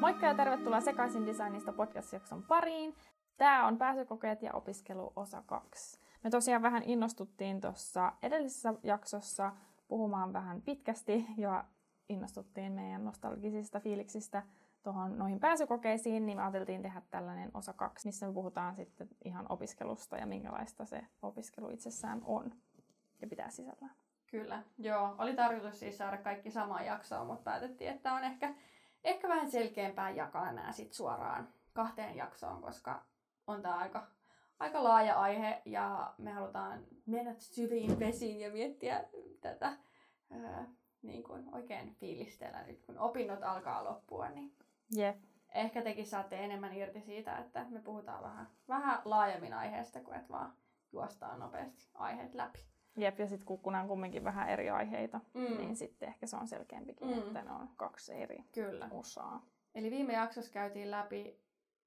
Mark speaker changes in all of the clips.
Speaker 1: Moikka ja tervetuloa Sekaisin Designista podcast-jakson pariin. Tämä on pääsykokeet ja opiskelu osa 2. Me tosiaan vähän innostuttiin tuossa edellisessä jaksossa puhumaan vähän pitkästi ja innostuttiin meidän nostalgisista fiiliksistä tuohon noihin pääsykokeisiin, niin me ajateltiin tehdä tällainen osa kaksi, missä me puhutaan sitten ihan opiskelusta ja minkälaista se opiskelu itsessään on ja pitää sisällään.
Speaker 2: Kyllä, joo. Oli tarkoitus siis saada kaikki samaan jaksoon, mutta päätettiin, että on ehkä, ehkä vähän selkeämpää jakaa nämä sit suoraan kahteen jaksoon, koska on tämä aika, aika laaja aihe ja me halutaan mennä syviin vesiin ja miettiä tätä ää, niin kuin oikein fiilistellä nyt, kun opinnot alkaa loppua, niin
Speaker 1: Jep.
Speaker 2: ehkä tekin saatte enemmän irti siitä, että me puhutaan vähän, vähän laajemmin aiheesta, kuin että vaan juostaan nopeasti aiheet läpi.
Speaker 1: Jep, ja sitten kun on kumminkin vähän eri aiheita,
Speaker 2: Mm.
Speaker 1: niin sitten ehkä se on selkeämpikin,
Speaker 2: mm.
Speaker 1: että ne on kaksi eri
Speaker 2: Kyllä.
Speaker 1: osaa.
Speaker 2: Eli viime jaksossa käytiin läpi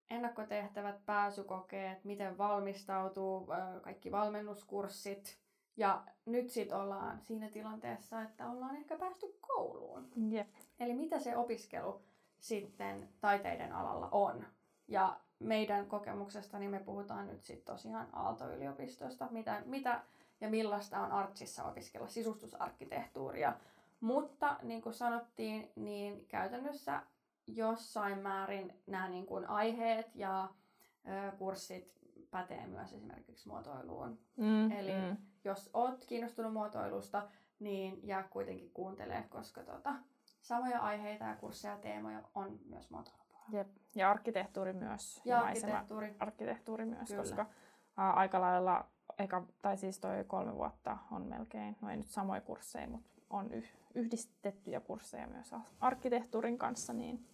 Speaker 2: ennakkotehtävät, pääsykokeet, miten valmistautuu, kaikki valmennuskurssit. Ja nyt sitten ollaan siinä tilanteessa, että ollaan ehkä päästy kouluun.
Speaker 1: Jep.
Speaker 2: Eli mitä se opiskelu sitten taiteiden alalla on. Ja meidän kokemuksesta niin me puhutaan nyt sitten tosiaan Aalto-yliopistosta, mitä, mitä ja millaista on Artsissa opiskella sisustusarkkitehtuuria. Mutta niin kuin sanottiin, niin käytännössä jossain määrin nämä niin kuin aiheet ja ö, kurssit pätee myös esimerkiksi muotoiluun.
Speaker 1: Mm,
Speaker 2: Eli
Speaker 1: mm.
Speaker 2: jos oot kiinnostunut muotoilusta, niin jää kuitenkin kuuntelee, koska tota, samoja aiheita ja kursseja ja teemoja on myös muotoilupuolella.
Speaker 1: Jep. Ja arkkitehtuuri myös.
Speaker 2: Ja
Speaker 1: maisema-
Speaker 2: arkkitehtuuri.
Speaker 1: arkkitehtuuri myös,
Speaker 2: Kyllä.
Speaker 1: koska ää, aika lailla, eka, tai siis toi kolme vuotta on melkein, no ei nyt samoja kursseja, mutta on yh, yhdistettyjä kursseja myös ar- arkkitehtuurin kanssa, niin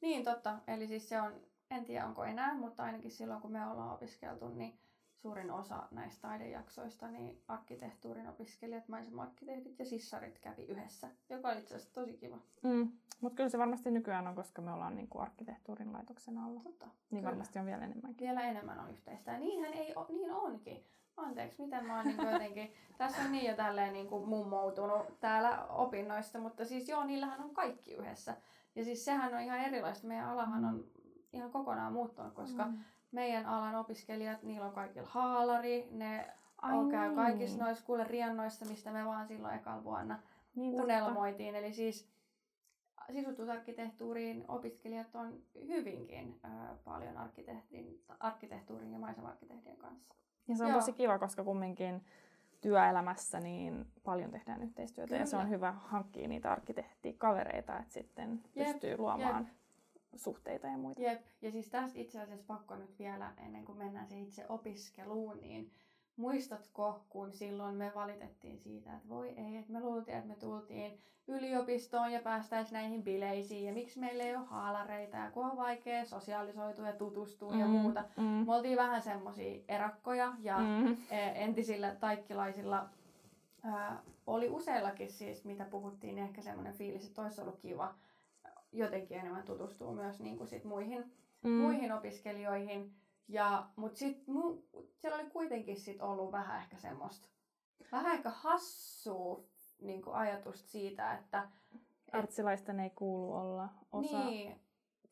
Speaker 2: Niin totta, eli siis se on, en tiedä onko enää, mutta ainakin silloin kun me ollaan opiskeltu, niin suurin osa näistä taidejaksoista, niin arkkitehtuurin opiskelijat, maisema-arkkitehdit ja sissarit kävi yhdessä, joka oli itse asiassa tosi kiva.
Speaker 1: mm. mutta kyllä se varmasti nykyään on, koska me ollaan niinku arkkitehtuurin laitoksen alla.
Speaker 2: Totta.
Speaker 1: Niin
Speaker 2: kyllä.
Speaker 1: varmasti on vielä enemmänkin.
Speaker 2: Vielä enemmän on yhteistä. Ja niinhän ei o, niin onkin. Anteeksi, miten mä oon niin jotenkin, tässä on niin jo tälleen niin kuin mummoutunut täällä opinnoista, mutta siis joo, niillähän on kaikki yhdessä. Ja siis sehän on ihan erilaista. Meidän alahan on ihan kokonaan muuttunut, koska
Speaker 1: Mm.
Speaker 2: meidän alan opiskelijat, niillä on kaikilla haalari, ne
Speaker 1: Ai
Speaker 2: on käy
Speaker 1: niin.
Speaker 2: kaikissa noissa kuule riennoissa, mistä me vaan silloin ekalla vuonna
Speaker 1: niin, totta.
Speaker 2: unelmoitiin. Eli siis sisustusarkkitehtuuriin opiskelijat on hyvinkin ö, paljon arkkitehtuurin ja maisemarkkitehdien kanssa.
Speaker 1: Ja se on
Speaker 2: Joo.
Speaker 1: tosi kiva, koska kumminkin työelämässä niin paljon tehdään yhteistyötä
Speaker 2: Kyllä.
Speaker 1: ja se on hyvä hankkia niitä arkkitehtikavereita, että sitten
Speaker 2: Jep,
Speaker 1: pystyy luomaan suhteita ja muita.
Speaker 2: Jep, ja siis tästä itse asiassa pakko nyt vielä, ennen kuin mennään siihen itse opiskeluun, niin muistatko, kun silloin me valitettiin siitä, että voi ei, että me luultiin, että me tultiin yliopistoon ja päästäisiin näihin bileisiin, ja miksi meillä ei ole haalareita, ja kun on vaikea sosiaalisoitua ja tutustua ja muuta.
Speaker 1: Mm.
Speaker 2: Me oltiin vähän semmosia erakkoja, ja
Speaker 1: Mm.
Speaker 2: eh, entisillä taikkilaisilla ää, oli useillakin siis, mitä puhuttiin, niin ehkä semmoinen fiilis, että olisi ollut kiva jotenkin enemmän tutustua myös niin kuin sit muihin,
Speaker 1: Mm.
Speaker 2: muihin opiskelijoihin. Ja, mutta sitten mu, siellä oli kuitenkin sit ollut vähän ehkä semmoista, vähän ehkä hassua niin ajatusta siitä, että
Speaker 1: Artsilaisten ei kuulu olla osa
Speaker 2: niin,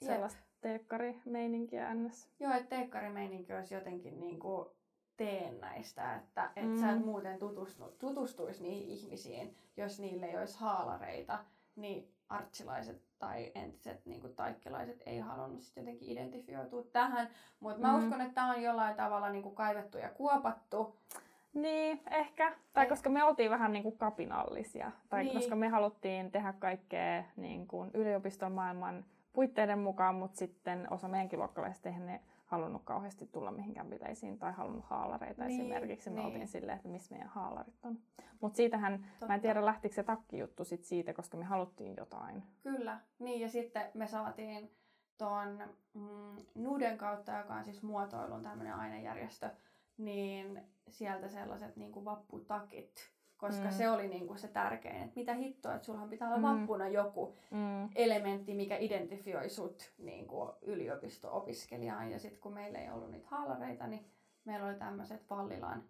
Speaker 1: sellaista teekkarimeininkiä ns.
Speaker 2: Joo, että teekkarimeininki olisi jotenkin niin kuin teennäistä, että et
Speaker 1: Mm.
Speaker 2: sä et muuten tutustu, tutustuisi niihin ihmisiin, jos niille ei olisi haalareita, niin artsilaiset tai entiset niin kuin taikkilaiset ei halunnut sit jotenkin identifioitua tähän. Mutta mä
Speaker 1: Mm.
Speaker 2: uskon, että tämä on jollain tavalla niin kuin kaivettu ja kuopattu.
Speaker 1: Niin, ehkä. Tai
Speaker 2: Ei.
Speaker 1: koska me oltiin vähän niin kuin kapinallisia. Tai
Speaker 2: Niin.
Speaker 1: koska me haluttiin tehdä kaikkea niin kuin yliopiston maailman puitteiden mukaan, mutta sitten osa meidänkin luokkalaisista ne halunnut kauheasti tulla mihinkään bileisiin tai halunnut haalareita
Speaker 2: Niin,
Speaker 1: esimerkiksi. Me
Speaker 2: niin.
Speaker 1: oltiin silleen, että missä meidän haalarit on. Mutta siitähän, mä
Speaker 2: Totta.
Speaker 1: en tiedä lähtikö se takkijuttu sit siitä, koska me haluttiin jotain.
Speaker 2: Kyllä, niin ja sitten me saatiin tuon mm, Nuden kautta, joka on siis muotoilun tämmöinen ainejärjestö, niin sieltä sellaiset niin kuin vapputakit koska
Speaker 1: Mm.
Speaker 2: se oli niinku se tärkein, että mitä hittoa, että sullahan pitää olla
Speaker 1: Mm.
Speaker 2: vappuna joku
Speaker 1: Mm.
Speaker 2: elementti, mikä identifioi sut niinku yliopisto-opiskelijaan. Ja sitten kun meillä ei ollut niitä haalareita, niin meillä oli tämmöiset Vallilan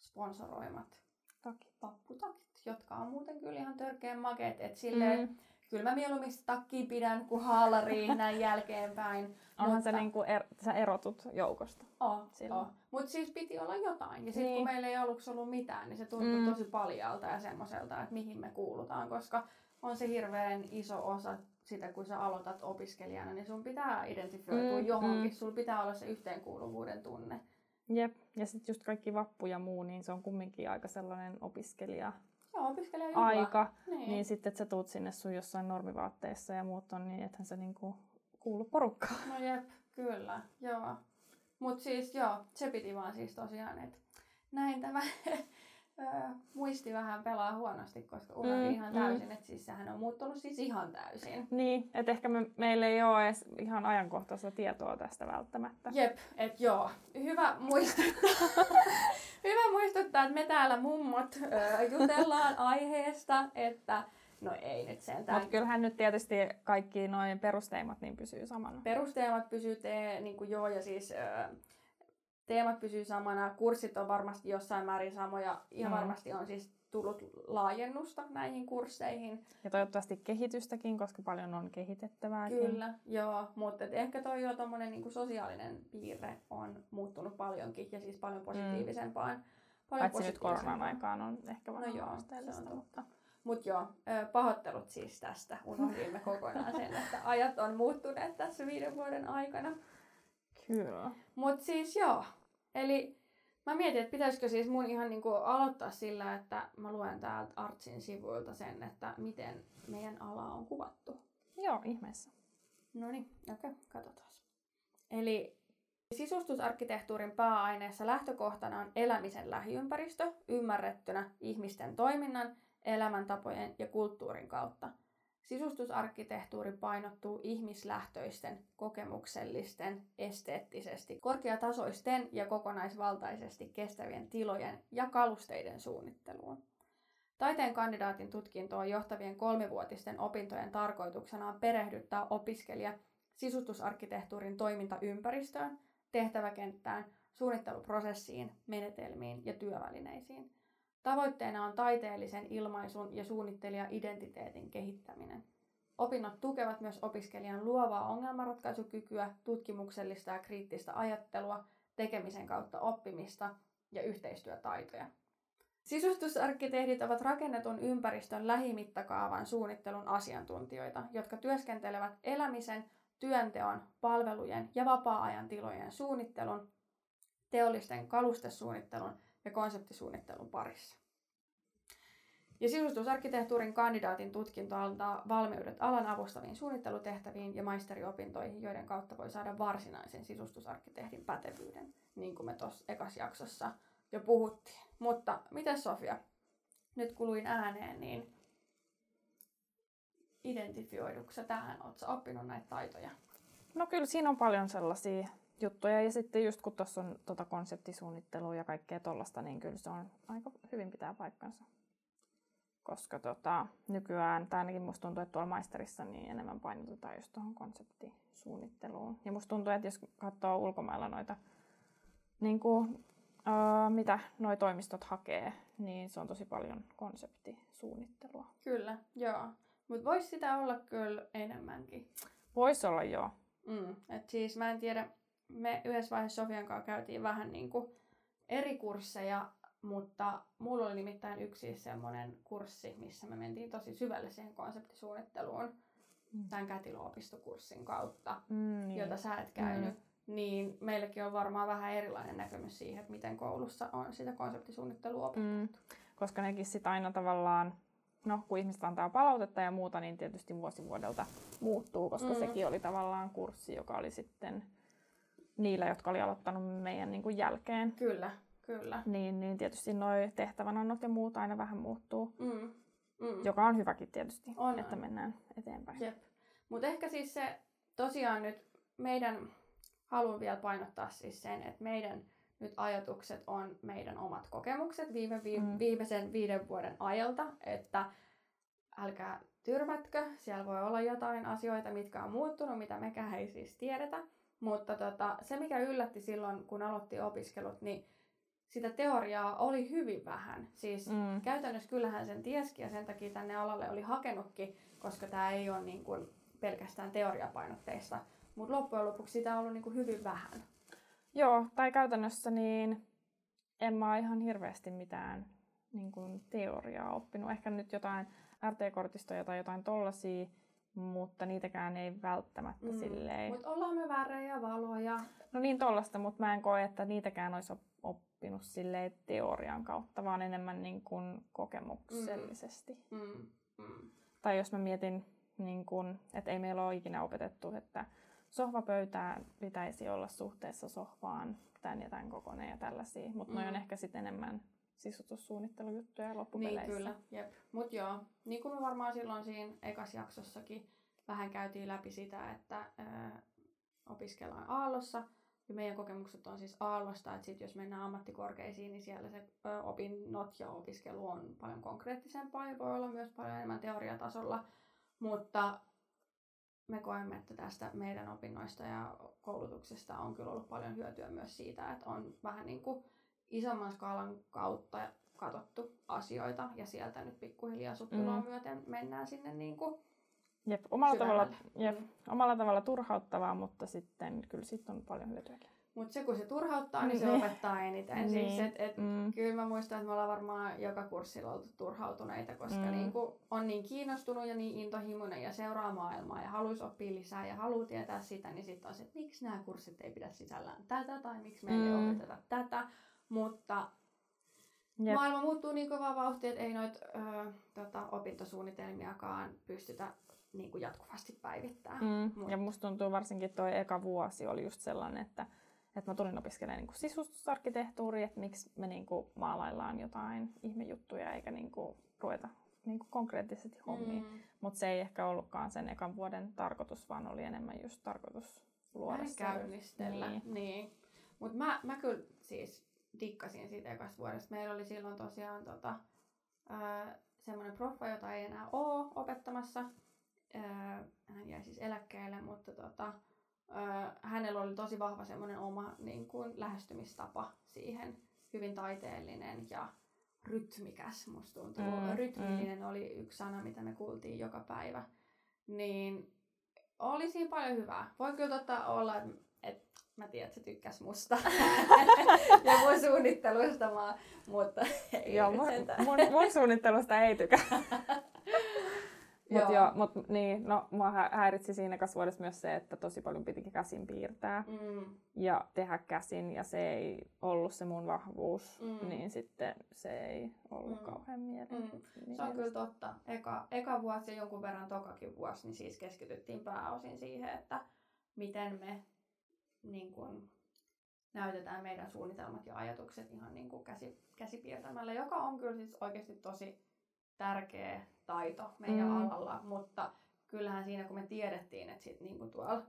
Speaker 2: sponsoroimat
Speaker 1: Toki.
Speaker 2: vapputakit, jotka on muuten kyllä ihan törkeän makeet. Että silleen,
Speaker 1: Mm.
Speaker 2: Kyllä mä mieluummin sitä takkia pidän kuin haalariin näin jälkeenpäin.
Speaker 1: Onhan se
Speaker 2: Mutta-
Speaker 1: niinku er, sä erotut joukosta.
Speaker 2: Oh, oh. Mutta siis piti olla jotain. Ja sitten
Speaker 1: Niin.
Speaker 2: kun meillä ei aluksi ollut mitään, niin se tuntui
Speaker 1: Mm.
Speaker 2: tosi paljalta ja semmoiselta, että mihin me kuulutaan. Koska on se hirveän iso osa sitä, kun sä aloitat opiskelijana, niin sun pitää identifioitua
Speaker 1: Mm,
Speaker 2: johonkin.
Speaker 1: mm.
Speaker 2: Sulla pitää olla se yhteenkuuluvuuden tunne.
Speaker 1: Jep. Ja sitten just kaikki vappu ja muu, niin se on kumminkin aika sellainen opiskelija
Speaker 2: Joo, opiskelijajuhla.
Speaker 1: aika.
Speaker 2: Niin.
Speaker 1: Niin sitten, että sä tuut sinne sun jossain normivaatteessa ja muut on, niin ethän sä niinku kuulu porukkaan.
Speaker 2: No jep, kyllä, joo. Mut siis joo, se piti vaan siis tosiaan, että näin tämä muisti vähän pelaa huonosti, koska unohdin
Speaker 1: Mm,
Speaker 2: ihan
Speaker 1: mm.
Speaker 2: täysin, että siis sehän on muuttunut siis ihan täysin.
Speaker 1: Niin, että ehkä me, meillä ei ole edes ihan ajankohtaista tietoa tästä välttämättä.
Speaker 2: Jep, et joo. Hyvä muistuttaa, hyvä muistuttaa että me täällä mummot ö, jutellaan aiheesta, että no ei nyt sentään.
Speaker 1: Mutta kyllähän nyt tietysti kaikki noin perusteimat niin pysyy samana.
Speaker 2: Perusteemat pysyy te, niin kuin joo, ja siis teemat pysyy samana. Kurssit on varmasti jossain määrin samoja. Ihan
Speaker 1: Mm.
Speaker 2: varmasti on siis tullut laajennusta näihin kursseihin.
Speaker 1: Ja toivottavasti kehitystäkin, koska paljon on kehitettävääkin.
Speaker 2: Kyllä, joo. Mutta ehkä toi jo tommonen niin sosiaalinen piirre on muuttunut paljonkin, ja siis paljon positiivisempaan. Paljon
Speaker 1: Paitsi nyt koronan aikaan on ehkä vähän
Speaker 2: No joo,
Speaker 1: haasteellista.
Speaker 2: se on
Speaker 1: mutta...
Speaker 2: Mut joo, pahoittelut siis tästä. Unohdimme kokonaan sen, että ajat on muuttuneet tässä viiden vuoden aikana.
Speaker 1: Kyllä.
Speaker 2: Mut siis joo, eli mä mietin, että pitäisikö siis mun ihan niinku aloittaa sillä, että mä luen täältä Artsin sivuilta sen, että miten meidän ala on kuvattu.
Speaker 1: Joo, ihmeessä.
Speaker 2: No niin, okei, okay, katsotaan. Eli sisustusarkkitehtuurin pääaineessa lähtökohtana on elämisen lähiympäristö ymmärrettynä ihmisten toiminnan, elämäntapojen ja kulttuurin kautta. Sisustusarkkitehtuuri painottuu ihmislähtöisten, kokemuksellisten, esteettisesti, korkeatasoisten ja kokonaisvaltaisesti kestävien tilojen ja kalusteiden suunnitteluun. Taiteen kandidaatin tutkintoon johtavien kolmivuotisten opintojen tarkoituksena on perehdyttää opiskelija sisustusarkkitehtuurin toimintaympäristöön, tehtäväkenttään, suunnitteluprosessiin, menetelmiin ja työvälineisiin. Tavoitteena on taiteellisen ilmaisun ja suunnittelijai-identiteetin kehittäminen. Opinnot tukevat myös opiskelijan luovaa ongelmanratkaisukykyä, tutkimuksellista ja kriittistä ajattelua, tekemisen kautta oppimista ja yhteistyötaitoja. Sisustusarkkitehdit ovat rakennetun ympäristön lähimittakaavan suunnittelun asiantuntijoita, jotka työskentelevät elämisen, työnteon, palvelujen ja vapaa-ajan tilojen suunnittelun, teollisten kalustesuunnittelun ja konseptisuunnittelun parissa. Ja sisustusarkkitehtuurin kandidaatin tutkinto antaa valmiudet alan avustaviin suunnittelutehtäviin ja maisteriopintoihin, joiden kautta voi saada varsinaisen sisustusarkkitehdin pätevyyden, niin kuin me tuossa ekas jaksossa jo puhuttiin. Mutta mitä Sofia, nyt kuluin ääneen, niin identifioidutko sä tähän? Oletko oppinut näitä taitoja?
Speaker 1: No kyllä siinä on paljon sellaisia juttuja. Ja sitten just kun tuossa on tota konseptisuunnittelua ja kaikkea tollasta, niin kyllä se on aika hyvin pitää paikkansa. Koska tota, nykyään, tai ainakin musta tuntuu, että tuolla maisterissa niin enemmän painotetaan just tuohon konseptisuunnitteluun. Ja musta tuntuu, että jos katsoo ulkomailla noita, niin kuin, ää, mitä noi toimistot hakee, niin se on tosi paljon konseptisuunnittelua.
Speaker 2: Kyllä, joo. Mutta voisi sitä olla kyllä enemmänkin.
Speaker 1: Voisi olla joo.
Speaker 2: Mm. Et siis mä en tiedä, me yhdessä vaiheessa Sofian kanssa käytiin vähän niinku eri kursseja, mutta mulla oli nimittäin yksi semmoinen kurssi, missä me mentiin tosi syvälle siihen konseptisuunnitteluun
Speaker 1: Mm.
Speaker 2: tämän kätilöopistokurssin kautta,
Speaker 1: Mm, niin.
Speaker 2: jota sä et käynyt. Mm. Niin meilläkin on varmaan vähän erilainen näkemys siihen, että miten koulussa on sitä konseptisuunnittelua opetettu.
Speaker 1: Mm, koska nekin sitten aina tavallaan, no kun ihmiset antaa palautetta ja muuta, niin tietysti vuosi vuodelta muuttuu, koska
Speaker 2: mm.
Speaker 1: sekin oli tavallaan kurssi, joka oli sitten niillä, jotka oli aloittanut meidän niin kuin jälkeen.
Speaker 2: Kyllä, kyllä.
Speaker 1: Niin, niin tietysti nuo tehtävänannot ja muut aina vähän muuttuu,
Speaker 2: Mm. Mm.
Speaker 1: joka on hyväkin tietysti,
Speaker 2: On,
Speaker 1: että
Speaker 2: on.
Speaker 1: mennään eteenpäin.
Speaker 2: Jep. Mutta ehkä siis se tosiaan nyt meidän, haluan vielä painottaa siis sen, että meidän nyt ajatukset on meidän omat kokemukset viime, vi,
Speaker 1: Mm.
Speaker 2: viimeisen viiden vuoden ajalta, että älkää tyrmätkö, siellä voi olla jotain asioita, mitkä on muuttunut, mitä mekään ei siis tiedetä. Mutta tota, se, mikä yllätti silloin, kun aloitti opiskelut, niin sitä teoriaa oli hyvin vähän. Siis
Speaker 1: Mm.
Speaker 2: käytännössä kyllähän sen tieski ja sen takia tänne alalle oli hakenutkin, koska tämä ei ole niin kuin pelkästään teoriapainotteista. Mutta loppujen lopuksi sitä on ollut niin kuin hyvin vähän.
Speaker 1: Joo, tai käytännössä niin en mä ihan hirveästi mitään niin kuin teoriaa oppinut. Ehkä nyt jotain RT-kortistoja tai jotain tollasia, mutta niitäkään ei välttämättä mm. silleen.
Speaker 2: Mutta ollaan me värejä ja valoja.
Speaker 1: No niin tollasta, mutta mä en koe, että niitäkään olisi op- oppinut silleen teorian kautta, vaan enemmän niin kuin kokemuksellisesti.
Speaker 2: Mm. Mm.
Speaker 1: Tai jos mä mietin, niin kun, että ei meillä ole ikinä opetettu, että sohvapöytää pitäisi olla suhteessa sohvaan tämän ja tämän kokoinen ja tällaisia. Mutta mm.
Speaker 2: Mm.
Speaker 1: noi on ehkä sitten enemmän sisustussuunnittelujuttuja loppupeleissä.
Speaker 2: Niin kyllä, jep. Mut joo, niin kuin me varmaan silloin siinä ekas jaksossakin vähän käytiin läpi sitä, että ää, opiskellaan Aallossa. Ja meidän kokemukset on siis Aallosta, että sit jos mennään ammattikorkeisiin, niin siellä se ö, opinnot ja opiskelu on paljon konkreettisempaa ja voi olla myös paljon enemmän teoriatasolla. Mutta me koemme, että tästä meidän opinnoista ja koulutuksesta on kyllä ollut paljon hyötyä myös siitä, että on vähän niin kuin isomman skaalan kautta katsottu asioita ja sieltä nyt pikkuhiljaa suttuloa
Speaker 1: Mm.
Speaker 2: myöten mennään sinne niin kuin
Speaker 1: Jep, omalla, tavalla, jep,
Speaker 2: Mm.
Speaker 1: omalla tavalla turhauttavaa, mutta sitten kyllä siitä on paljon hyötyäkin.
Speaker 2: Mutta se kun se turhauttaa, niin se
Speaker 1: Niin.
Speaker 2: opettaa eniten.
Speaker 1: Niin.
Speaker 2: Siis, et, et,
Speaker 1: Mm.
Speaker 2: Kyllä mä muistan, että me ollaan varmaan joka kurssilla oltu turhautuneita, koska
Speaker 1: Mm.
Speaker 2: niinku on niin kiinnostunut ja niin intohimoinen ja seuraa maailmaa ja haluaisi oppia lisää ja haluaa tietää sitä, niin sitten on se, että miksi nämä kurssit ei pidä sisällään tätä tai miksi meille ei
Speaker 1: Mm.
Speaker 2: opeteta tätä. Mutta
Speaker 1: Jep.
Speaker 2: maailma muuttuu niin kovaa vauhtia, että ei noita ö, tota, opintosuunnitelmiakaan pystytä niin kuin jatkuvasti päivittämään.
Speaker 1: Mm.
Speaker 2: Mut-
Speaker 1: Ja musta tuntuu varsinkin tuo eka vuosi oli just sellainen, että, että mä tulin opiskelemaan niin sisustusarkkitehtuuria, että miksi me niin kuin maalaillaan jotain ihmejuttuja eikä niin kuin ruveta niin kuin konkreettisesti hommiin. Mm. Mutta se ei ehkä ollutkaan sen ekan vuoden tarkoitus, vaan oli enemmän just tarkoitus luoda
Speaker 2: käynnistellä.
Speaker 1: Niin.
Speaker 2: Niin. niin. Mutta mä, mä kyllä siis dikkasin siitä ekasta vuodesta. Meillä oli silloin tosiaan tota, semmoinen proffa, jota ei enää ole opettamassa. Ää, hän jäi siis eläkkeelle, mutta tota, ää, hänellä oli tosi vahva semmoinen oma niin kuin, lähestymistapa siihen. Hyvin taiteellinen ja rytmikäs, musta tuntuu.
Speaker 1: Mm,
Speaker 2: Mm, Rytmillinen oli yksi sana, mitä me kuultiin joka päivä. Niin oli siinä paljon hyvää. Voi kyllä totta olla, että et, mä tiedän, että se tykkäs musta ja mun suunnittelusta, mä, mutta ei
Speaker 1: Joo, mun, mun, mun suunnittelusta ei tykkää. Mutta
Speaker 2: Joo.
Speaker 1: mut, niin, no, mua hä- häiritsi siinä vuodessa myös se, että tosi paljon piti käsin piirtää
Speaker 2: Mm,
Speaker 1: ja tehdä käsin, ja se ei ollut se mun vahvuus,
Speaker 2: Mm.
Speaker 1: niin sitten se ei ollut
Speaker 2: Mm.
Speaker 1: kauhean mieleen.
Speaker 2: mm. Se on kyllä totta. Eka, eka vuosi ja jonkun verran tokakin vuosi, niin siis keskityttiin pääosin siihen, että miten me niin kun, näytetään meidän suunnitelmat ja ajatukset ihan niin kuin käsi, käsipiirtämällä, joka on kyllä siis oikeasti tosi tärkeä taito meidän
Speaker 1: Mm.
Speaker 2: alalla, mutta kyllähän siinä kun me tiedettiin, että sit niin kuin tuolla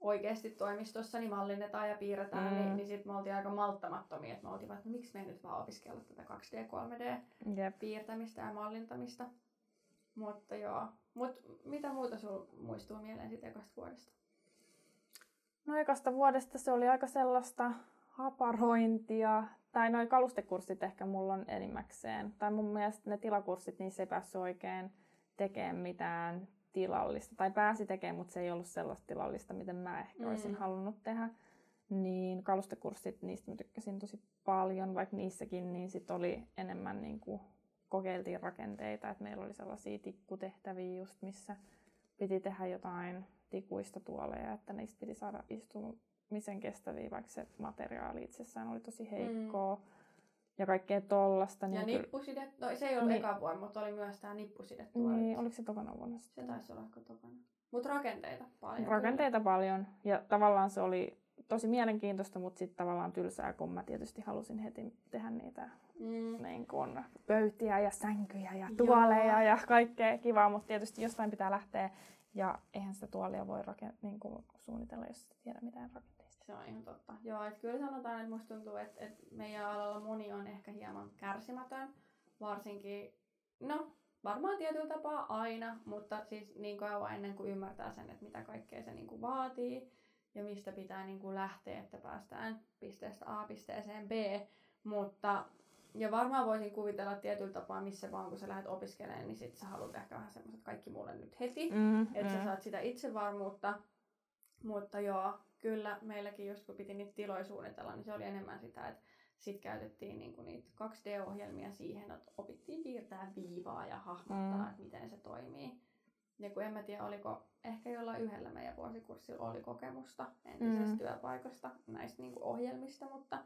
Speaker 2: oikeasti toimistossa niin mallinnetaan ja piirretään,
Speaker 1: Mm.
Speaker 2: niin, niin sitten me oltiin aika malttamattomia, että me oltiin vaan, että no miksi me ei nyt vaan opiskella tätä 2D, 3D
Speaker 1: Jep.
Speaker 2: piirtämistä ja mallintamista. Mutta joo. Mut mitä muuta sul muistuu mieleen siitä ekasta vuodesta?
Speaker 1: No ekasta vuodesta se oli aika sellaista haparointia, tai noin kalustekurssit ehkä mulla on enimmäkseen. Tai mun mielestä ne tilakurssit, niissä ei päässyt oikein tekemään mitään tilallista. Tai pääsi tekemään, mutta se ei ollut sellaista tilallista, miten mä ehkä
Speaker 2: Mm.
Speaker 1: olisin halunnut tehdä. Niin kalustekurssit, niistä mä tykkäsin tosi paljon, vaikka niissäkin niin sit oli enemmän niin kuin kokeiltiin rakenteita, että meillä oli sellaisia tikkutehtäviä just, missä piti tehdä jotain tikuista tuoleja, että niistä piti saada istumisen kestäviä, vaikka se materiaali itsessään oli tosi heikkoa. Mm. Ja kaikkea tollasta.
Speaker 2: Ja
Speaker 1: Niin, kyllä-
Speaker 2: nippusidet, no se ei ollut
Speaker 1: Niin.
Speaker 2: eka vuonna, mutta oli myös tämä nippusidet tuolla.
Speaker 1: niin, oliko se tokana vuonna
Speaker 2: Se
Speaker 1: sitten?
Speaker 2: taisi olla ehkä tokana. Mutta rakenteita paljon.
Speaker 1: Rakenteita paljon. Ja tavallaan se oli tosi mielenkiintoista, mutta sitten tavallaan tylsää, kun mä tietysti halusin heti tehdä niitä
Speaker 2: Mm.
Speaker 1: niin kun pöytiä ja sänkyjä ja
Speaker 2: Joo.
Speaker 1: tuoleja ja kaikkea kivaa, mutta tietysti jostain pitää lähteä. Ja eihän sitä tuolia voi raken- niin kuin suunnitella, jos et tiedä mitään rakenteista.
Speaker 2: Se on ihan totta. Joo, että kyllä sanotaan, että musta tuntuu, että, että meidän alalla moni on ehkä hieman kärsimätön. Varsinkin, no varmaan tietyllä tapaa aina, mutta siis niin kauan ennen kuin ymmärtää sen, että mitä kaikkea se niin kuin vaatii ja mistä pitää niin kuin lähteä, että päästään pisteestä A pisteeseen B. Mutta ja varmaan voisin kuvitella tietyllä tapaa, missä vaan kun sä lähdet opiskelemaan, niin sit sä haluat ehkä vähän semmoiset kaikki mulle nyt heti. Mm, että mm. sä saat sitä itsevarmuutta. Mutta joo, kyllä meilläkin just kun piti niitä tiloja suunnitella, niin se oli enemmän sitä, että sitten käytettiin niinku niitä 2D-ohjelmia siihen, että opittiin piirtää viivaa ja hahmottaa, mm. että miten se toimii. Ja kun en mä tiedä, oliko ehkä jollain yhdellä meidän vuosikurssilla oli kokemusta entisestä mm. työpaikasta näistä niinku ohjelmista, mutta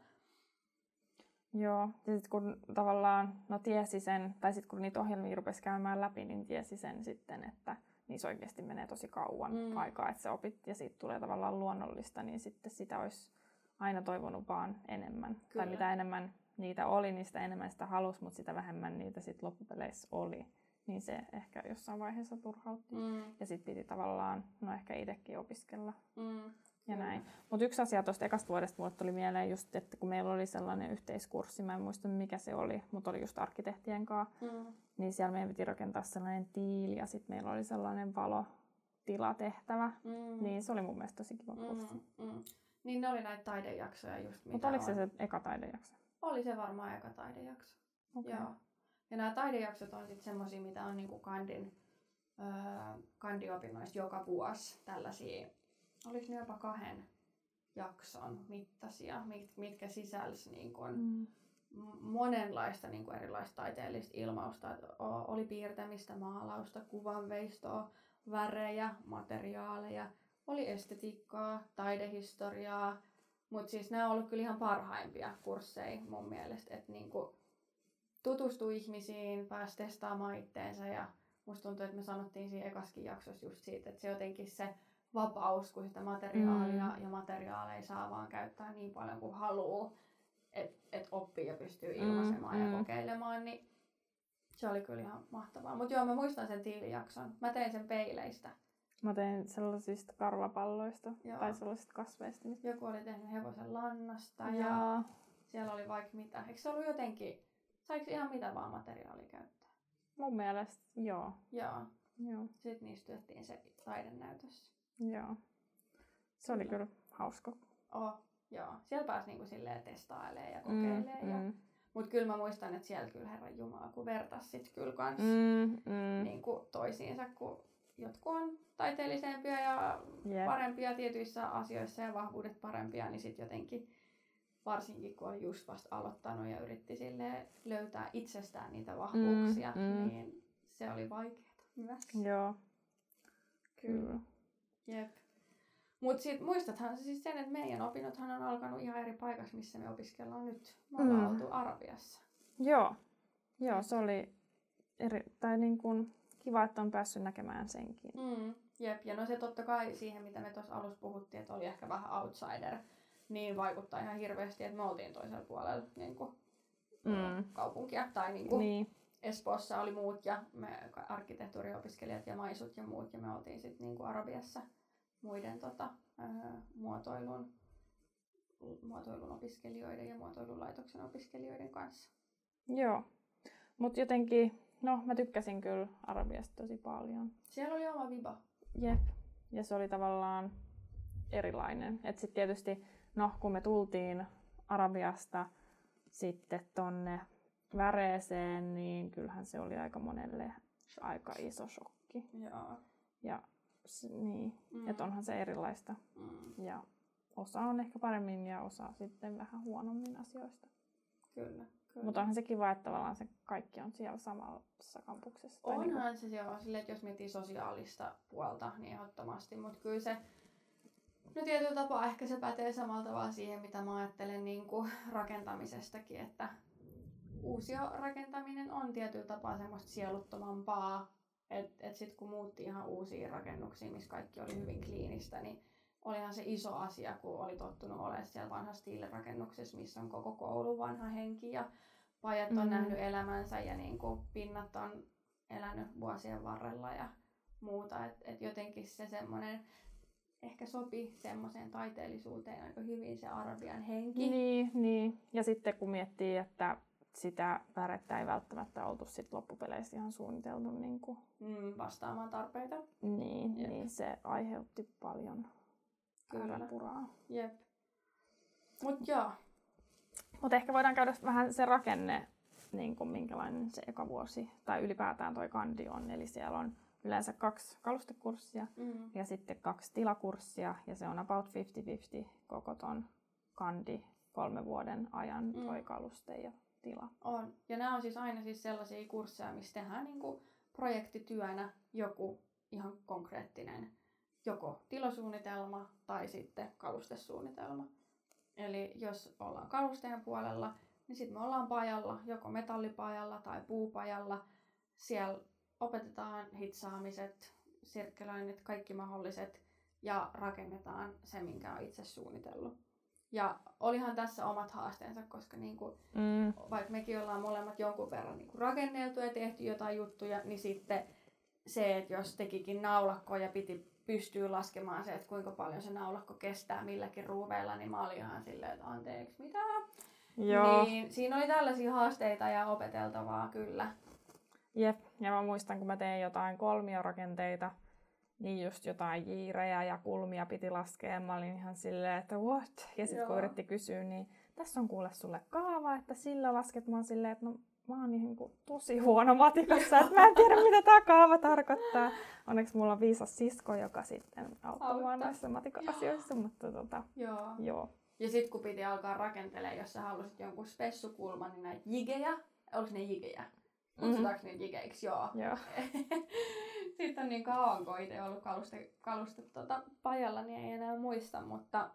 Speaker 1: Joo, ja sitten kun tavallaan no tiesi sen, tai sitten kun niitä ohjelmia rupesi käymään läpi, niin tiesi sen sitten, että niissä oikeasti menee tosi kauan mm. aikaa, että se opit ja siitä tulee tavallaan luonnollista, niin sitten sitä olisi aina toivonut vaan enemmän. Kyllä. Tai mitä enemmän niitä oli, niin sitä enemmän sitä halusi, mutta sitä vähemmän niitä sitten loppupeleissä oli. Niin se ehkä jossain vaiheessa turhautti. Mm. Ja sitten piti tavallaan, no ehkä itsekin opiskella. Mm ja näin. Mutta yksi asia tuosta ekasta vuodesta mulle tuli mieleen just, että kun meillä oli sellainen yhteiskurssi, mä en muista mikä se oli, mutta oli just arkkitehtien kanssa, mm. niin siellä meidän piti rakentaa sellainen tiili ja sitten meillä oli sellainen valotilatehtävä, mm. niin se oli mun mielestä tosi kiva kurssi. Mm, mm.
Speaker 2: Niin ne oli näitä taidejaksoja just
Speaker 1: Mutta oliko se se eka taidejakso?
Speaker 2: Oli se varmaan eka taidejakso. Okay. Joo. Ja nämä taidejaksot on sitten semmoisia, mitä on niinku kandin, öö, kandiopinnoissa joka vuosi tällaisia oliko ne jopa kahden jakson mittaisia, mit, mitkä sisälsi niin kun mm. monenlaista niin kun erilaista taiteellista ilmausta. Oli piirtämistä, maalausta, kuvanveistoa, värejä, materiaaleja, oli estetiikkaa, taidehistoriaa, mutta siis nämä on ollut kyllä ihan parhaimpia kursseja mun mielestä, että niin tutustu ihmisiin, pääsi testaamaan itteensä ja musta tuntuu, että me sanottiin siinä ekaskin jaksossa just siitä, että se jotenkin se vapaus, kun sitä materiaalia mm. ja materiaaleja saa vaan käyttää niin paljon kuin haluaa, että et oppii ja pystyy mm, ilmaisemaan mm, ja kokeilemaan, niin se oli kyllä ihan mahtavaa. Mutta joo, mä muistan sen tiilijakson. Mä tein sen peileistä.
Speaker 1: Mä tein sellaisista karvapalloista joo. tai sellaisista kasveista.
Speaker 2: Joku oli tehnyt hevosen lannasta ja, ja siellä oli vaikka mitä. Eikö se ollut jotenkin, saiko ihan mitä vaan materiaalia käyttää?
Speaker 1: Mun mielestä joo.
Speaker 2: Joo. joo. Sitten niistä työttiin se taidenäytössä.
Speaker 1: Joo. Se oli kyllä hauska.
Speaker 2: Oh, joo. Siellä pääsi niinku silleen testailemaan ja mm, kokeilemaan. Mm, ja... mm. Mut kyllä mä muistan, että siellä kyllä Herran Jumala, kun vertas sit kyllä kans mm, mm. Niinku toisiinsa, kun jotkut on taiteellisempia ja yep. parempia tietyissä asioissa ja vahvuudet parempia, niin sitten jotenkin varsinkin kun oli just vasta aloittanut ja yritti sille löytää itsestään niitä vahvuuksia, mm, mm. niin se oli vaikeaa myös.
Speaker 1: Joo, kyllä.
Speaker 2: Jep. Mutta sitten muistathan siis sen, että meidän opinnothan on alkanut ihan eri paikassa, missä me opiskellaan nyt. Me ollaan mm. oltu Arabiassa.
Speaker 1: Joo. Joo, se oli eri, tai niin kuin kiva, että on päässyt näkemään senkin.
Speaker 2: Mm. Jep, ja no se totta kai siihen, mitä me tuossa alussa puhuttiin, että oli ehkä vähän outsider, niin vaikuttaa ihan hirveästi, että me oltiin toisella puolella niin kuin, mm. kaupunkia. Tai niin kuin, niin. Espoossa oli muut ja me arkkitehtuuriopiskelijat ja maisut ja muut ja me oltiin sitten niin kuin Arabiassa muiden tota, ää, muotoilun, muotoilun opiskelijoiden ja muotoilulaitoksen opiskelijoiden kanssa.
Speaker 1: Joo, mutta jotenkin, no mä tykkäsin kyllä Arabiasta tosi paljon.
Speaker 2: Siellä oli oma viba.
Speaker 1: Jep, ja se oli tavallaan erilainen. Et sitten tietysti, no kun me tultiin Arabiasta sitten tonne väreeseen, niin kyllähän se oli aika monelle aika iso shokki.
Speaker 2: Joo.
Speaker 1: Ja niin, mm. että onhan se erilaista. Mm. Ja osa on ehkä paremmin ja osa sitten vähän huonommin asioista.
Speaker 2: Kyllä. Kyllä.
Speaker 1: Mutta onhan se kiva, että tavallaan se kaikki on siellä samassa kampuksessa.
Speaker 2: Onhan niin kuin... se joo, sille, että jos miettii sosiaalista puolta, niin ehdottomasti. Mutta kyllä se, no tietyllä tapaa ehkä se pätee samalla tavalla siihen, mitä mä ajattelen niin kuin rakentamisestakin, että uusio rakentaminen on tietyllä tapaa semmoista sieluttomampaa. Että et sitten kun muutti ihan uusiin rakennuksiin, missä kaikki oli hyvin kliinistä, niin olihan se iso asia, kun oli tottunut olemaan siellä vanhassa rakennuksessa, missä on koko koulun vanha henki ja pajat on mm. nähnyt elämänsä ja niin kuin pinnat on elänyt vuosien varrella ja muuta. Että et jotenkin se semmoinen, ehkä sopi semmoiseen taiteellisuuteen aika hyvin se arabian henki.
Speaker 1: Niin, niin. Ja sitten kun miettii, että sitä värettä ei välttämättä oltu sit loppupeleissä ihan suunniteltu niin kuin,
Speaker 2: Mm, vastaamaan tarpeita.
Speaker 1: niin,
Speaker 2: Jep.
Speaker 1: niin se aiheutti paljon
Speaker 2: Kyllä.
Speaker 1: puraa.
Speaker 2: Jep. Mut joo,
Speaker 1: Mutta ehkä voidaan käydä vähän se rakenne, niin kuin minkälainen se eka vuosi tai ylipäätään toi kandi on. Eli siellä on yleensä kaksi kalustekurssia
Speaker 2: mm,
Speaker 1: ja sitten kaksi tilakurssia ja se on about 50-50 koko ton kandi kolmen vuoden ajan
Speaker 2: Mm.
Speaker 1: toi kaluste ja tila.
Speaker 2: on. Ja nämä on siis aina siis sellaisia kursseja, missä tehdään niinku projektityönä joku ihan konkreettinen joko tilasuunnitelma tai sitten kalustesuunnitelma. Eli jos ollaan kalusteen puolella, niin sitten me ollaan pajalla, joko metallipajalla tai puupajalla. Siellä opetetaan hitsaamiset, sirkkelöinnit, kaikki mahdolliset ja rakennetaan se, minkä on itse suunnitellut. Ja olihan tässä omat haasteensa, koska niin kuin
Speaker 1: Mm.
Speaker 2: vaikka mekin ollaan molemmat jonkun verran niin rakenneltu ja tehty jotain juttuja, niin sitten se, että jos tekikin naulakkoa ja piti pystyy laskemaan se, että kuinka paljon se naulakko kestää milläkin ruuveilla, niin mä olin ihan silleen, että anteeksi, mitä?
Speaker 1: Joo,
Speaker 2: Niin siinä oli tällaisia haasteita ja opeteltavaa kyllä.
Speaker 1: jep. Ja mä muistan, kun mä tein jotain kolmiorakenteita, niin just jotain jiirejä ja kulmia piti laskea. Mä olin ihan silleen, että what? Ja sitten kun yritti kysyä, niin tässä on kuule sulle kaava, että sillä lasket. Mä oon silleen, että no mä oon niin kuin tosi huono matikassa, että mä en tiedä mitä tämä kaava tarkoittaa. Onneksi mulla on viisas sisko, joka sitten auttoi mua
Speaker 2: Auttaa.
Speaker 1: näissä matika-asioissa, mutta tota,
Speaker 2: Joo.
Speaker 1: joo.
Speaker 2: Ja sitten kun piti alkaa rakentelemaan, jos sä halusit jonkun spessukulman, niin näitä jigejä, oliko ne jigejä? Kutsutaanko niitä jigeiksi? Joo.
Speaker 1: Joo.
Speaker 2: Sitten on niin kauan, kun itse ollut kaluste, kaluste tota, pajalla, niin ei enää muista, mutta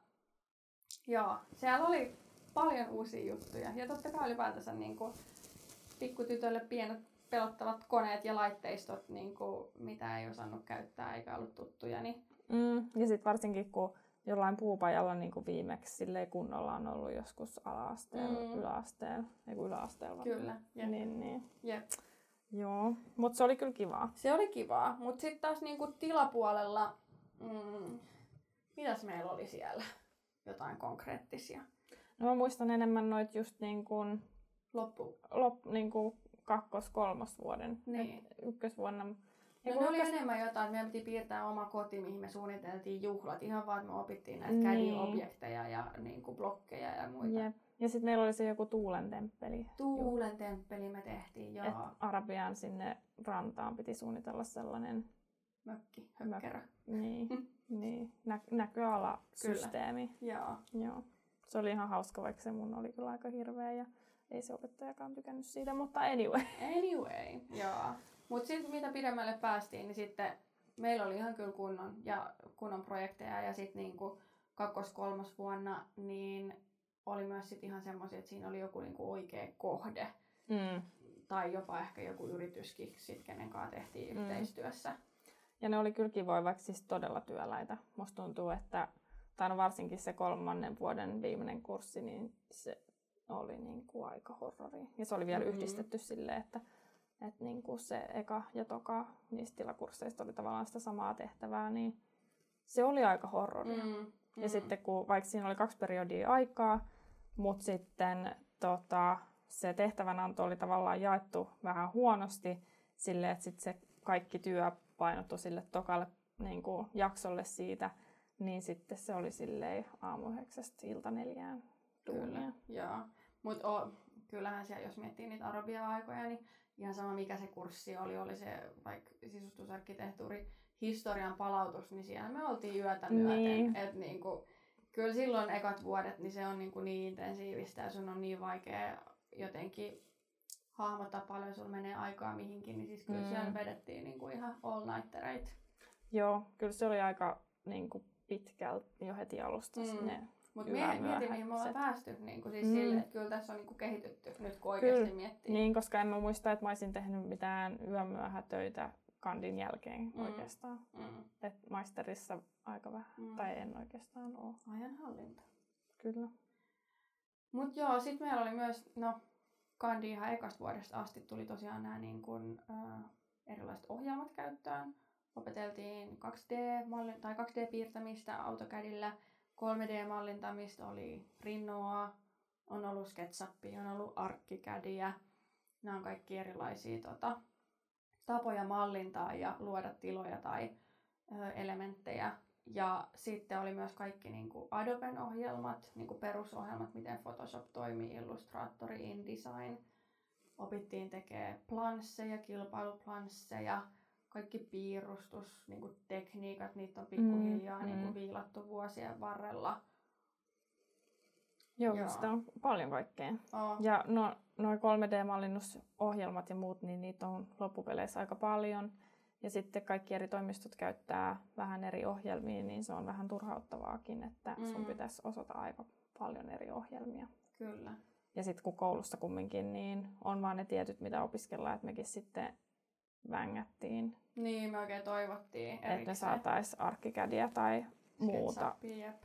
Speaker 2: joo, siellä oli paljon uusia juttuja. Ja totta kai ylipäätänsä niin kuin, pikkutytölle pienet pelottavat koneet ja laitteistot, niin kuin, mitä ei osannut käyttää eikä ollut tuttuja, niin
Speaker 1: Mm, ja sitten varsinkin kun jollain puupajalla niin kuin viimeksi kunnolla on ollut joskus ala-asteella,
Speaker 2: Mm.
Speaker 1: yläasteella, kun yläasteella.
Speaker 2: kyllä. Jep.
Speaker 1: Niin, niin.
Speaker 2: Jep.
Speaker 1: Joo, mutta se oli kyllä kivaa.
Speaker 2: Se oli kivaa, mutta sitten taas niinku tilapuolella, mm, mitäs meillä oli siellä? Jotain konkreettisia.
Speaker 1: No mä muistan enemmän noit just niin kuin,
Speaker 2: Loppu.
Speaker 1: lop, niin kuin kakkos, kolmos vuoden.
Speaker 2: Niin.
Speaker 1: Et ykkösvuonna.
Speaker 2: No
Speaker 1: ei
Speaker 2: ne oli enemmän jotain, että meidän piti piirtää oma koti, mihin me suunniteltiin juhlat. Ihan vaan, että me opittiin näitä
Speaker 1: Niin.
Speaker 2: CAD-objekteja ja niinku blokkeja ja muita.
Speaker 1: Jep. Ja sitten meillä oli se joku tuulen temppeli.
Speaker 2: Tuulen temppeli me tehtiin, joo.
Speaker 1: Et Arabian sinne rantaan piti suunnitella sellainen
Speaker 2: Mökki, hökkerö.
Speaker 1: niin, niin, nä- näköalasysteemi.
Speaker 2: Joo.
Speaker 1: Joo. Se oli ihan hauska, vaikka se mun oli kyllä aika hirveä ja ei se opettajakaan tykännyt siitä, mutta anyway.
Speaker 2: Anyway, joo. Mutta sitten mitä pidemmälle päästiin, niin sitten meillä oli ihan kyllä kunnon, ja kunnon projekteja ja sitten niinku kakkos kolmas vuonna, niin oli myös sit ihan semmoisia, että siinä oli joku niinku oikea kohde
Speaker 1: Mm.
Speaker 2: tai jopa ehkä joku yrityskin, sit, kenen kanssa tehtiin
Speaker 1: Mm.
Speaker 2: yhteistyössä.
Speaker 1: Ja ne oli kyllä kivoja, vaikka siis todella työläitä. Musta tuntuu, että tai no varsinkin se kolmannen vuoden viimeinen kurssi, niin se oli niin kuin aika horrori. Ja se oli vielä
Speaker 2: Mhm.
Speaker 1: mm-hmm. yhdistetty silleen, että, että niin kuin se eka ja toka niistä tilakursseista oli tavallaan sitä samaa tehtävää, niin se oli aika horroria.
Speaker 2: Mm.
Speaker 1: Ja sitten kun, vaikka siinä oli kaksi periodia aikaa, mutta sitten tota, se tehtävänanto oli tavallaan jaettu vähän huonosti sille, että sit se kaikki työ painottui sille tokalle niin kuin jaksolle siitä, niin sitten se oli silleen aamu yhdeksästä ilta neljään
Speaker 2: Kyllä,
Speaker 1: duunia.
Speaker 2: joo. Mutta kyllähän siellä, jos miettii niitä arabia-aikoja, niin ihan sama mikä se kurssi oli, oli se vaikka sisustusarkkitehtuuri, historian palautus, niin siellä me oltiin yötä myöten.
Speaker 1: Niin.
Speaker 2: Et niinku, kyllä silloin ekat vuodet, niin se on niinku niin intensiivistä ja sun on niin vaikea jotenkin hahmottaa paljon, sulla menee aikaa mihinkin, niin siis kyllä
Speaker 1: Mm.
Speaker 2: siellä vedettiin niinku ihan all nightereita.
Speaker 1: Joo, kyllä se oli aika niin kuin pitkälti jo heti alusta
Speaker 2: mm.
Speaker 1: ne
Speaker 2: Mutta
Speaker 1: Yömyöhät
Speaker 2: mieti, mihin me ollaan päästy. Niin kuin siis
Speaker 1: Mm.
Speaker 2: sille, että kyllä tässä on niin kuin kehitytty nyt, kun oikeasti
Speaker 1: Kyllä.
Speaker 2: miettii.
Speaker 1: Niin, koska en mä muista, että mä olisin tehnyt mitään yömyöhätöitä kandin jälkeen
Speaker 2: Mm.
Speaker 1: oikeastaan.
Speaker 2: Mm.
Speaker 1: Et maisterissa aika vähän,
Speaker 2: Mm.
Speaker 1: tai en oikeastaan ole.
Speaker 2: Ajanhallinta.
Speaker 1: Kyllä.
Speaker 2: Mut joo, sit meillä oli myös, no, kandi ihan ekasta vuodesta asti tuli tosiaan nämä niin kun, äh, erilaiset ohjelmat käyttöön. opeteltiin 2D, tai 2D-piirtämistä AutoCADillä, 3D-mallintamista oli Rinoa, on ollut SketchUpia, on ollut ArchiCADia. Nämä on kaikki erilaisia tota, tapoja mallintaa ja luoda tiloja tai ö, elementtejä. Ja sitten oli myös kaikki niin kuin Adoben ohjelmat, niin kuin perusohjelmat, miten Photoshop toimii, Illustrator, InDesign. Opittiin tekemään plansseja, kilpailuplansseja, kaikki piirustus, niin kuin tekniikat, niitä on pikkuhiljaa mm, niin kuin mm. viilattu vuosien varrella.
Speaker 1: Joo, Joo. sitä on paljon kaikkea. Oh. Ja no, noin 3D-mallinnusohjelmat ja muut, niin niitä on loppupeleissä aika paljon. Ja sitten kaikki eri toimistot käyttää vähän eri ohjelmia, niin se on vähän turhauttavaakin, että mm. sun pitäisi osata aika paljon eri ohjelmia.
Speaker 2: Kyllä.
Speaker 1: Ja sitten kun koulussa kumminkin, niin on vaan ne tietyt, mitä opiskellaan, että mekin sitten vängättiin.
Speaker 2: Niin, me oikein toivottiin
Speaker 1: erikseen. Että me saataisiin arkkikädiä tai muuta.
Speaker 2: Jep.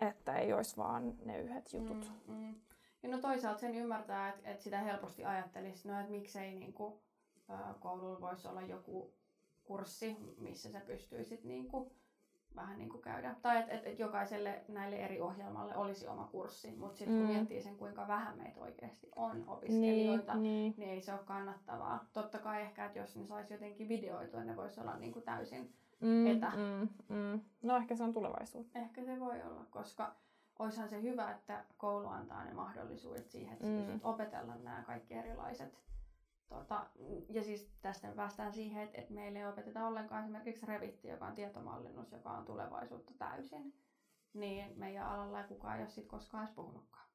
Speaker 1: Että ei olisi vaan ne yhdet jutut.
Speaker 2: Mm, mm. Ja no toisaalta sen ymmärtää, että, että sitä helposti ajattelisi, no että miksei niin kuin, koululla voisi olla joku kurssi, missä sä pystyisit niin kuin, vähän niin kuin käydä. Tai että et, et jokaiselle näille eri ohjelmalle olisi oma kurssi, mutta sitten kun mm. miettii sen, kuinka vähän meitä oikeasti on opiskelijoita, niin, niin. niin ei se ole kannattavaa. Totta kai ehkä, että jos ne saisi jotenkin videoitua, ne voisi olla niin kuin täysin mm, etä.
Speaker 1: Mm, mm. No ehkä se on tulevaisuutta.
Speaker 2: Ehkä se voi olla, koska olisihan se hyvä, että koulu antaa ne mahdollisuudet siihen, että mm. pystyt opetella nämä kaikki erilaiset Tota, ja siis tästä päästään siihen, että, että meille ei opeteta ollenkaan esimerkiksi Revitti, joka on tietomallinnus, joka on tulevaisuutta täysin. Niin meidän alalla ei kukaan ei ole siitä koskaan edes puhunutkaan.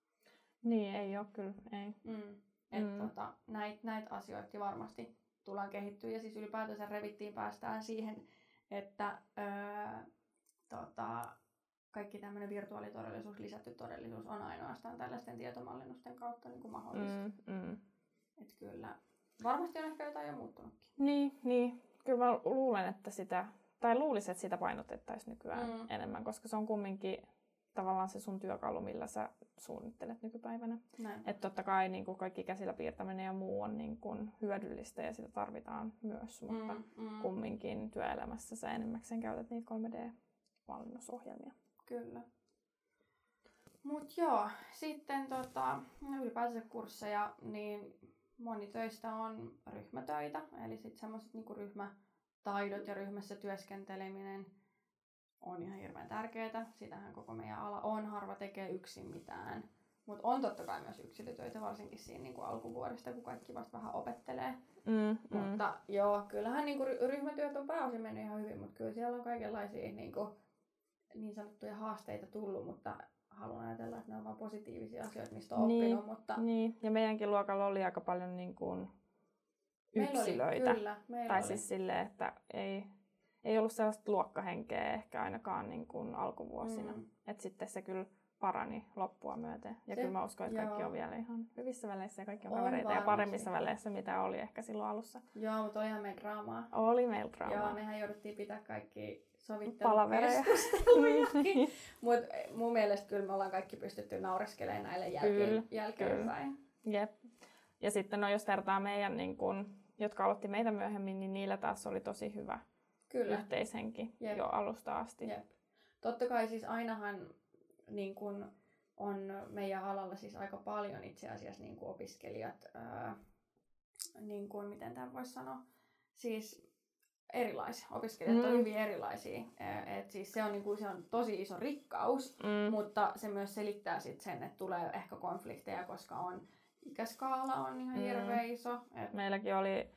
Speaker 1: Niin, ei ole kyllä, ei.
Speaker 2: Mm. Et, mm. tota, näitä näit asioita varmasti tullaan kehittyä. Ja siis ylipäätänsä Revittiin päästään siihen, että öö, tota, kaikki tämmöinen virtuaalitodellisuus, lisätty todellisuus on ainoastaan tällaisten tietomallinnusten kautta niin kuin mahdollista. Mm, mm. Et kyllä Varmasti on ehkä jotain jo muuttunutkin.
Speaker 1: Niin, niin. Kyllä mä luulen, että sitä, tai luulisin, että sitä painotettaisiin nykyään mm. enemmän, koska se on kumminkin tavallaan se sun työkalu, millä sä suunnittelet nykypäivänä. Että totta kai niin kuin kaikki käsillä piirtäminen ja muu on niin kuin hyödyllistä ja sitä tarvitaan myös, mutta mm, mm. kumminkin työelämässä sä enemmäkseen käytät niitä 3D-valmennusohjelmia.
Speaker 2: Kyllä. Mut joo, sitten tota, ylipäänsä kursseja, niin moni töistä on ryhmätöitä, eli sitten semmoiset niinku ryhmätaidot ja ryhmässä työskenteleminen on ihan hirveän tärkeää. Sitähän koko meidän ala on, harva tekee yksin mitään. Mutta on totta kai myös yksilötöitä, varsinkin siinä niinku alkuvuodesta, kun kaikki vasta vähän opettelee. Mm, mm. Mutta joo, kyllähän niinku ryhmätyöt on pääosin mennyt ihan hyvin, mutta kyllä siellä on kaikenlaisia niinku, niin sanottuja haasteita tullut, mutta haluan ajatella, että ne on vain positiivisia asioita, mistä on niin, oppinut. Mutta...
Speaker 1: Niin, ja meidänkin luokalla oli aika paljon niin kuin yksilöitä. Meillä oli, kyllä, meillä tai oli. siis silleen, että ei, ei ollut sellaista luokkahenkeä ehkä ainakaan niin kuin alkuvuosina. Mm. Että sitten se kyllä parani loppua myöten. Ja se, kyllä mä uskon, että joo. kaikki on vielä ihan hyvissä väleissä ja kaikki on, on kavereita varmasti. ja paremmissa väleissä, mitä oli ehkä silloin alussa.
Speaker 2: Joo, mutta olihan meillä draamaa.
Speaker 1: Oli meillä draamaa.
Speaker 2: Joo, mehän jouduttiin pitää kaikki sovittelukeskustelujakin. Niin. Mutta mun mielestä kyllä me ollaan kaikki pystytty naureskelemaan näille jälkeen, jälkeenpäin.
Speaker 1: Jep. Ja sitten no, jos vertaa meidän, niin kun, jotka aloitti meitä myöhemmin, niin niillä taas oli tosi hyvä kyllä. yhteishenki Jep. jo alusta asti.
Speaker 2: Jep. Totta kai siis ainahan niin kun on meidän alalla siis aika paljon itse asiassa niin kuin opiskelijat, ää, niin kuin, miten tämä voisi sanoa, siis erilaisia. Opiskelijat mm. on hyvin erilaisia. Et siis se, on, niin kuin, se on tosi iso rikkaus, mm. mutta se myös selittää sit sen, että tulee ehkä konflikteja, koska on ikäskaala on ihan mm. hirveän iso.
Speaker 1: Et... Meilläkin oli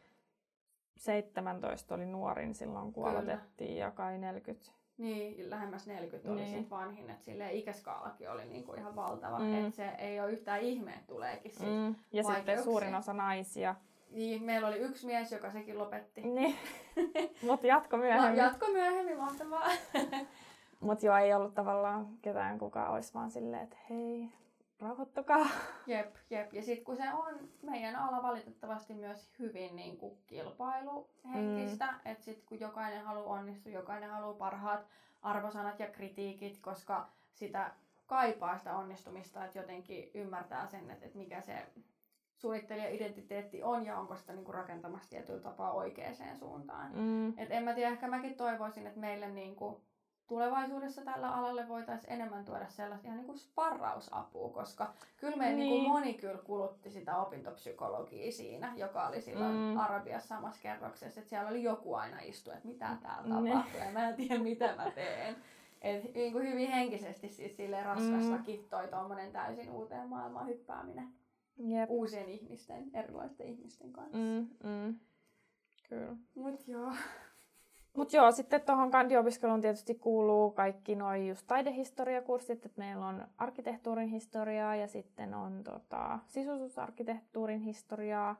Speaker 1: 17 oli nuorin silloin, kun Kyllä. aloitettiin, ja kai 40.
Speaker 2: Niin, lähemmäs 40 oli niin. vanhin, että sille ikäskaalakin oli niinku ihan valtava. Mm. Että se ei ole yhtään ihme, että tuleekin sit mm.
Speaker 1: Ja sitten suurin osa naisia.
Speaker 2: Niin, meillä oli yksi mies, joka sekin lopetti.
Speaker 1: Niin, mutta jatko myöhemmin.
Speaker 2: No, jatko myöhemmin, mahtavaa.
Speaker 1: mutta joo, ei ollut tavallaan ketään kukaan olisi vaan silleen, että hei, rauhoittukaa.
Speaker 2: Jep, jep. Ja sitten kun se on meidän ala valitettavasti myös hyvin niin kuin kilpailuhenkistä, mm. että sitten kun jokainen haluaa onnistua, jokainen haluaa parhaat arvosanat ja kritiikit, koska sitä kaipaa sitä onnistumista, että jotenkin ymmärtää sen, että, että mikä se suunnittelijaidentiteetti on ja onko sitä niinku rakentamassa tietyllä tapaa oikeaan suuntaan.
Speaker 1: Mm.
Speaker 2: Et en mä tiedä, ehkä mäkin toivoisin, että meille niinku tulevaisuudessa tällä alalle voitaisiin enemmän tuoda sellaista ihan niinku sparrausapua, koska kyllä meillä niin.
Speaker 1: Niin.
Speaker 2: niinku moni kyllä kulutti sitä opintopsykologia siinä, joka oli silloin
Speaker 1: Mm.
Speaker 2: Arabiassa samassa kerroksessa, että siellä oli joku aina istu, että mitä täällä tapahtuu ja mä en tiedä mitä mä teen. Et niin kuin hyvin henkisesti siis silleen raskastakin mm. toi tommonen täysin uuteen maailmaan hyppääminen
Speaker 1: Jep.
Speaker 2: uusien ihmisten, erilaisten ihmisten kanssa.
Speaker 1: Mm, mm. Kyllä.
Speaker 2: Mut joo.
Speaker 1: Mutta joo, sitten tuohon kandiopiskeluun tietysti kuuluu kaikki noin just taidehistoriakurssit, että meillä on arkkitehtuurin historiaa ja sitten on tota, sisustusarkkitehtuurin historiaa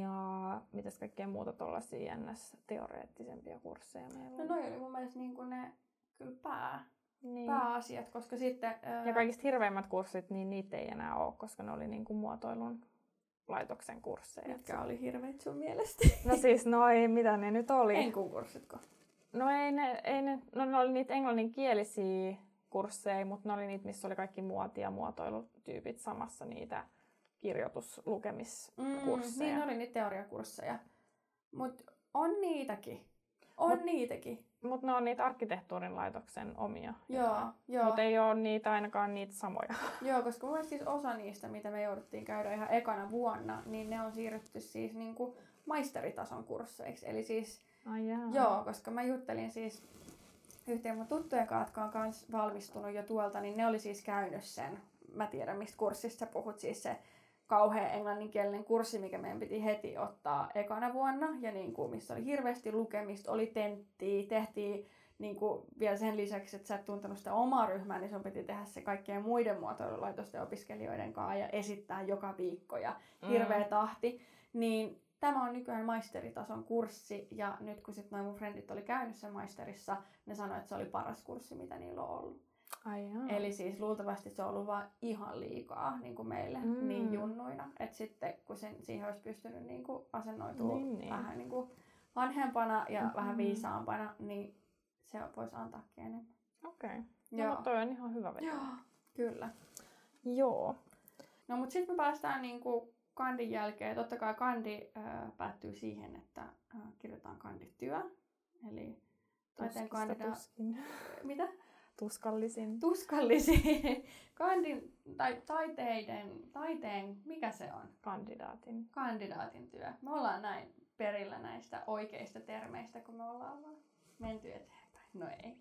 Speaker 1: ja mitäs kaikkea muuta tuollaisia ns. teoreettisempia kursseja meillä
Speaker 2: No
Speaker 1: on.
Speaker 2: noi oli mun mielestä niin ne kyllä pää,
Speaker 1: niin.
Speaker 2: pääasiat, koska sitten... ää,
Speaker 1: Ja kaikista hirveimmät kurssit, niin niitä ei enää ole, koska ne oli niinku muotoilun laitoksen kursseja.
Speaker 2: Mitkä oli hirveet sun mielestä?
Speaker 1: No siis, no ei, mitä ne nyt oli?
Speaker 2: Enkun kurssitko?
Speaker 1: No ei ne, ei ne, no ne oli niitä englanninkielisiä kursseja, mutta ne oli niitä, missä oli kaikki muoti- ja muotoilutyypit samassa niitä kirjoituslukemiskursseja.
Speaker 2: niin ne oli niitä teoriakursseja. Mut on niitäkin. On
Speaker 1: Mut-
Speaker 2: niitäkin.
Speaker 1: Mutta ne on niitä arkkitehtuurin laitoksen omia.
Speaker 2: Joo, joo.
Speaker 1: Mutta ei ole niitä ainakaan niitä samoja.
Speaker 2: Joo, koska mun siis osa niistä, mitä me jouduttiin käydä ihan ekana vuonna, niin ne on siirretty siis niinku maisteritason kursseiksi. Eli siis
Speaker 1: Ai jaa.
Speaker 2: Joo, koska mä juttelin siis yhteen mun tuttujen kanssa, jotka on kans valmistunut jo tuolta, niin ne oli siis käynyt sen. Mä tiedän, mistä kurssista sä puhut, siis se kauhean englanninkielinen kurssi, mikä meidän piti heti ottaa ekana vuonna, ja niin kuin, missä oli hirveästi lukemista, oli tenttiä, tehtiin niin kuin vielä sen lisäksi, että sä et tuntenut sitä omaa ryhmää, niin sun piti tehdä se kaikkien muiden muotoilulaitosten opiskelijoiden kanssa ja esittää joka viikko ja hirveä
Speaker 1: Mm.
Speaker 2: tahti. Niin tämä on nykyään maisteritason kurssi ja nyt kun sitten noin mun frendit oli käynyt sen maisterissa, ne sanoi, että se oli paras kurssi, mitä niillä on ollut. Eli siis luultavasti se on ollut vaan ihan liikaa niin kuin meille
Speaker 1: Mm.
Speaker 2: niin junnuina. Että sitten kun sen, siihen olisi pystynyt niin kuin asennoitua
Speaker 1: Niin, niin.
Speaker 2: vähän niin kuin vanhempana ja
Speaker 1: Mhm.
Speaker 2: vähän viisaampana, niin se voisi antaakin enemmän.
Speaker 1: Okei. Okay. No,
Speaker 2: Joo.
Speaker 1: mutta toi on ihan hyvä veto.
Speaker 2: Joo, kyllä.
Speaker 1: Joo.
Speaker 2: No mutta sitten me päästään niinku kandin jälkeen. Totta kai kandi äh, päättyy siihen, että äh, kirjoitetaan kandityö. Eli taiteen kandida...
Speaker 1: tuskin.
Speaker 2: Mitä?
Speaker 1: Tuskallisin.
Speaker 2: Tuskallisiin. Kandin, tai taiteiden, taiteen, mikä se on?
Speaker 1: Kandidaatin.
Speaker 2: Kandidaatin työ. Me ollaan näin perillä näistä oikeista termeistä, kun me ollaan vaan menty eteenpäin. No ei.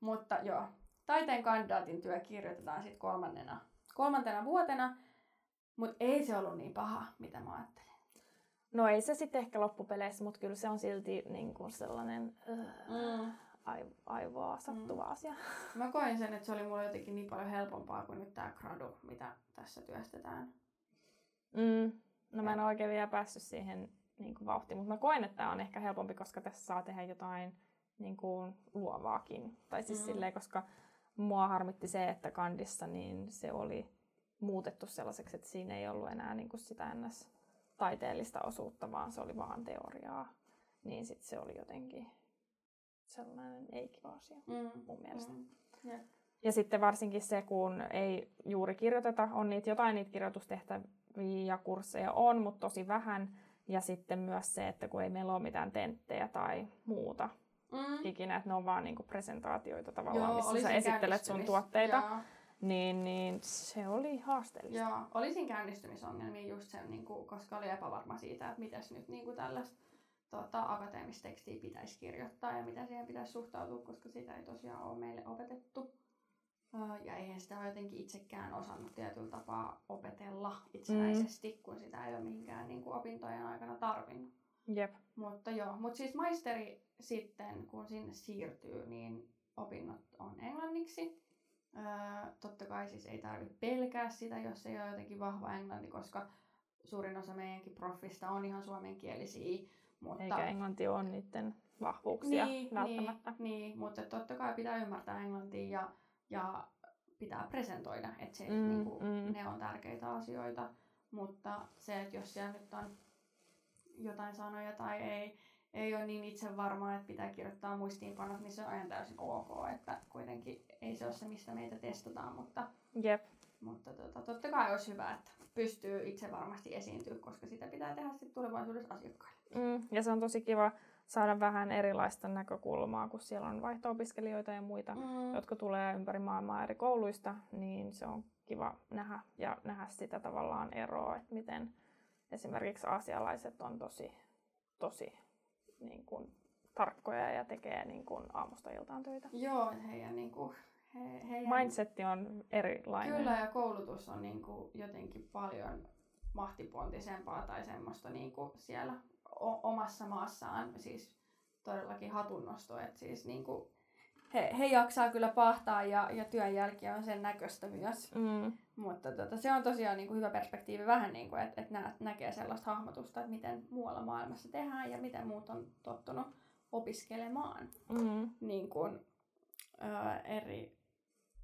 Speaker 2: Mutta joo, taiteen kandidaatin työ kirjoitetaan sitten kolmannena, kolmantena vuotena, mutta ei se ollut niin paha, mitä mä ajattelin.
Speaker 1: No ei se sitten ehkä loppupeleissä, mutta kyllä se on silti niin kuin sellainen äh,
Speaker 2: Mm.
Speaker 1: Ai, aivoa sattuva
Speaker 2: Mm.
Speaker 1: asia.
Speaker 2: Mä koin sen, että se oli mulle jotenkin niin paljon helpompaa kuin nyt tää gradu, mitä tässä työstetään.
Speaker 1: Mm. No mä en ole oikein vielä päässyt siihen niin kuin vauhtiin, mutta mä koen, että tämä on ehkä helpompi, koska tässä saa tehdä jotain niin kuin luovaakin. Tai siis
Speaker 2: Mm.
Speaker 1: silleen, koska mua harmitti se, että kandissa niin se oli muutettu sellaiseksi, että siinä ei ollut enää niin kuin sitä ns. taiteellista osuutta, vaan se oli vaan teoriaa. Niin sitten se oli jotenkin sellainen ei-kiva asia
Speaker 2: Mm.
Speaker 1: mun mielestä.
Speaker 2: Mm. Jep.
Speaker 1: Ja sitten varsinkin se, kun ei juuri kirjoiteta, on niitä jotain niitä kirjoitustehtäviä ja kursseja on, mutta tosi vähän. Ja sitten myös se, että kun ei meillä ole mitään tenttejä tai muuta
Speaker 2: Mm.
Speaker 1: ikinä, että ne on vaan niinku presentaatioita tavallaan,
Speaker 2: Joo,
Speaker 1: missä sä esittelet sun tuotteita,
Speaker 2: Joo.
Speaker 1: niin, niin se oli haasteellista.
Speaker 2: Joo, oli siinä käynnistymisongelmia just sen, niin kuin, koska oli epävarma siitä, että miten nyt niin kuin tällaista tota, akateemista tekstiä pitäisi kirjoittaa ja miten siihen pitäisi suhtautua, koska sitä ei tosiaan ole meille opetettu. Ja eihän sitä ole jotenkin itsekään osannut tietyllä tapaa opetella itsenäisesti, mm. kun sitä ei ole mihinkään niin kuin opintojen aikana tarvinnut.
Speaker 1: Jep.
Speaker 2: Mutta joo, mutta siis maisteri sitten, kun sinne siirtyy, niin opinnot on englanniksi. Öö, totta kai siis ei tarvitse pelkää sitä, jos ei ole jotenkin vahva englanti, koska suurin osa meidänkin proffista on ihan suomenkielisiä. Mutta...
Speaker 1: Eikä englanti ole niiden vahvuuksia
Speaker 2: niin,
Speaker 1: välttämättä.
Speaker 2: Niin, niin, mutta totta kai pitää ymmärtää englantia ja, ja pitää presentoida, että se,
Speaker 1: Mm,
Speaker 2: mm, niinku,
Speaker 1: mm.
Speaker 2: ne on tärkeitä asioita. Mutta se, että jos siellä nyt on jotain sanoja tai ei, ei ole niin itse varmaa, että pitää kirjoittaa muistiinpanot, niin se on ihan täysin ok, että kuitenkin ei se ole se, mistä meitä testataan, mutta,
Speaker 1: Jep.
Speaker 2: Mutta tota, totta kai olisi hyvä, että pystyy itse varmasti esiintyä, koska sitä pitää tehdä sitten tulevaisuudessa asiakkaille.
Speaker 1: Mm, ja se on tosi kiva saada vähän erilaista näkökulmaa, kun siellä on vaihto-opiskelijoita ja muita, mm. jotka tulee ympäri maailmaa eri kouluista, niin se on kiva nähdä ja nähdä sitä tavallaan eroa, että miten esimerkiksi asialaiset on tosi, tosi niin kuin, tarkkoja ja tekee niin kuin, aamusta iltaan töitä.
Speaker 2: Joo, heidän, niin kuin, he, heidän...
Speaker 1: Mindsetti on erilainen.
Speaker 2: Kyllä, ja koulutus on niin kuin, jotenkin paljon mahtipontisempaa tai semmoista niin kuin siellä o- omassa maassaan. Siis todellakin hatunnosto, että siis niin kuin, he, he jaksaa kyllä pahtaa ja, ja työn jälkiä on sen näköistä myös. Mm. Mutta tota, se on tosiaan niin kuin hyvä perspektiivi vähän, niin kuin, että, että nä, näkee sellaista hahmotusta, että miten muualla maailmassa tehdään ja miten muut on tottunut opiskelemaan mm. niin kuin, ää, eri,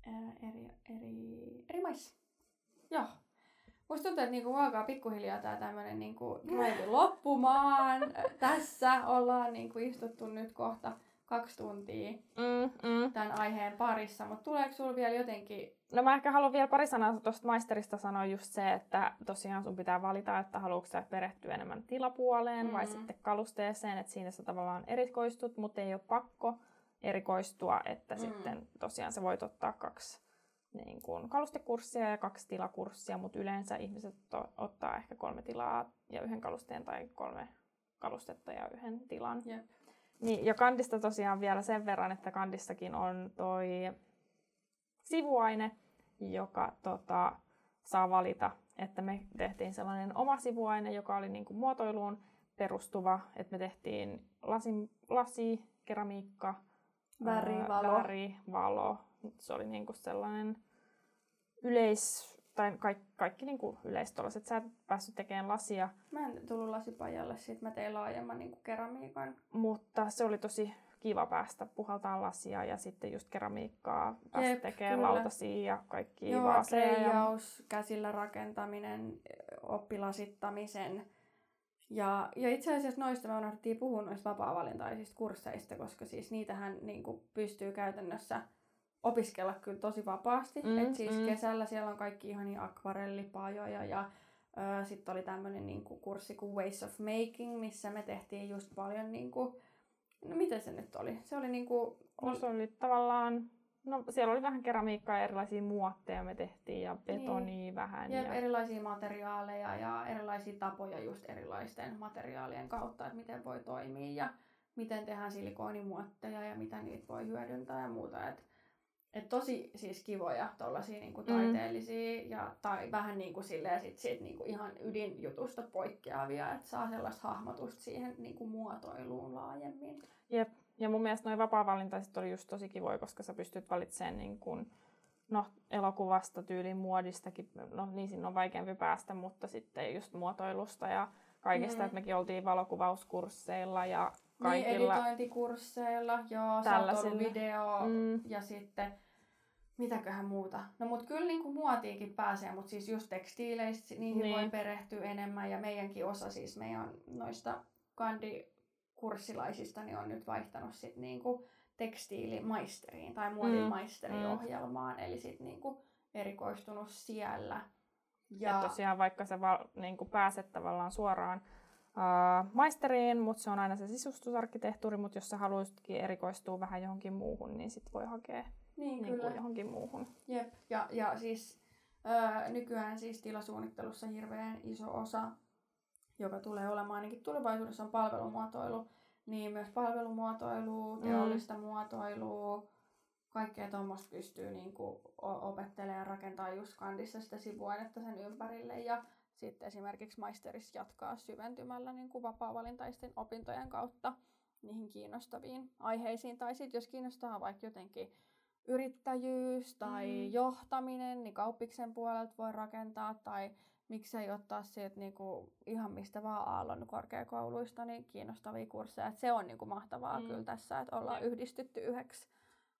Speaker 2: ää, eri, eri, eri maissa. Joo. Musta tuntuu, että niinku alkaa pikkuhiljaa tää tämmönen niinku loppumaan. Tässä ollaan niinku istuttu nyt kohta kaksi tuntia mm, mm. tämän aiheen parissa, mutta tuleeko sulla vielä jotenkin...
Speaker 1: No mä ehkä haluan vielä pari sanaa tuosta maisterista sanoa just se, että tosiaan sun pitää valita, että haluatko sä perehtyä enemmän tilapuoleen mm. vai sitten kalusteeseen, että siinä sä tavallaan erikoistut, mutta ei ole pakko erikoistua, että mm. sitten tosiaan sä voit ottaa kaksi niin kuin kalustekurssia ja kaksi tilakurssia, mutta yleensä ihmiset to- ottaa ehkä kolme tilaa ja yhden kalusteen tai kolme kalustetta ja yhden tilan. Yep. Niin, ja kandista tosiaan vielä sen verran, että kandissakin on toi sivuaine, joka tota, saa valita, että me tehtiin sellainen oma sivuaine, joka oli niin kuin muotoiluun perustuva, että me tehtiin lasi, lasi keramiikka,
Speaker 2: väri, valo.
Speaker 1: väri, valo. Se oli niin kuin sellainen yleis, tai kaikki, kaikki niin kuin yleistollaiset. Sä et päässyt tekemään lasia.
Speaker 2: Mä en tullut lasipajalle, sit mä tein laajemman niin kuin keramiikan.
Speaker 1: Mutta se oli tosi kiva päästä puhaltaa lasia ja sitten just keramiikkaa, päästä tekemään lautasia ja kaikki
Speaker 2: Joo, vaaseja. käsillä rakentaminen, oppilasittamisen. Ja, ja itse asiassa noista me unohdettiin puhua noista vapaa-valintaisista kursseista, koska siis niitähän niin kuin pystyy käytännössä opiskella kyllä tosi vapaasti. Mm, Et siis mm. kesällä siellä on kaikki ihan niin akvarellipajoja ja sitten oli tämmöinen niinku kurssi kuin Ways of Making, missä me tehtiin just paljon niinku, no miten se nyt oli? Se oli niinku...
Speaker 1: No se oli tavallaan, no siellä oli vähän keramiikkaa ja erilaisia muotteja me tehtiin ja betonia niin. vähän.
Speaker 2: Ja, ja erilaisia materiaaleja ja erilaisia tapoja just erilaisten materiaalien kautta, että miten voi toimia ja miten tehdään silikoonimuotteja ja mitä niitä voi hyödyntää ja muuta. Et et tosi siis kivoja tollasia niinku mm. taiteellisia mm. ja tai vähän niinku silleen sit siitä niinku ihan ydinjutusta poikkeavia, että saa sellaista hahmotusta siihen niinku muotoiluun laajemmin.
Speaker 1: Jep. Ja mun mielestä noin vapaa-valintaiset oli just tosi kivoja, koska sä pystyt valitsemaan niin kun, no, elokuvasta, tyylin muodistakin, no niin siinä on vaikeampi päästä, mutta sitten just muotoilusta ja kaikesta, mm. että mekin oltiin valokuvauskursseilla ja
Speaker 2: niin, kaikilla. Niin, editointikursseilla, joo, tällaisilla. video mm. ja sitten mitäköhän muuta. No mut kyllä niinku muotiinkin pääsee, mutta siis just tekstiileistä niihin niin. voi perehtyä enemmän ja meidänkin osa siis meidän noista kandikurssilaisista niin on nyt vaihtanut sit niinku tekstiilimaisteriin tai muodinmaisteriohjelmaan, mm. eli sit niinku erikoistunut siellä.
Speaker 1: Ja, ja tosiaan vaikka sä val, niin pääset tavallaan suoraan uh, maisteriin, mutta se on aina se sisustusarkkitehtuuri, mutta jos sä haluaisitkin erikoistua vähän johonkin muuhun, niin sit voi hakea niin, niin kyllä. johonkin muuhun.
Speaker 2: Jep, ja, ja siis öö, nykyään siis tilasuunnittelussa hirveän iso osa, joka tulee olemaan ainakin tulevaisuudessa on palvelumuotoilu, niin myös palvelumuotoilu, mm. teollista mm. muotoilua, kaikkea tuommoista pystyy niinku opettelemaan ja rakentaa just kandissa sitä sivuainetta sen ympärille. Ja sitten esimerkiksi maisterissa jatkaa syventymällä niin kuin vapaa-valintaisten opintojen kautta niihin kiinnostaviin aiheisiin. Tai sitten jos kiinnostaa vaikka jotenkin yrittäjyys tai mm. johtaminen, niin kauppiksen puolelta voi rakentaa tai miksei ottaa sieltä niinku ihan mistä vaan Aallon korkeakouluista niin kiinnostavia kursseja. Et se on niinku mahtavaa mm. kyllä tässä, että ollaan ja. yhdistetty yhdeksi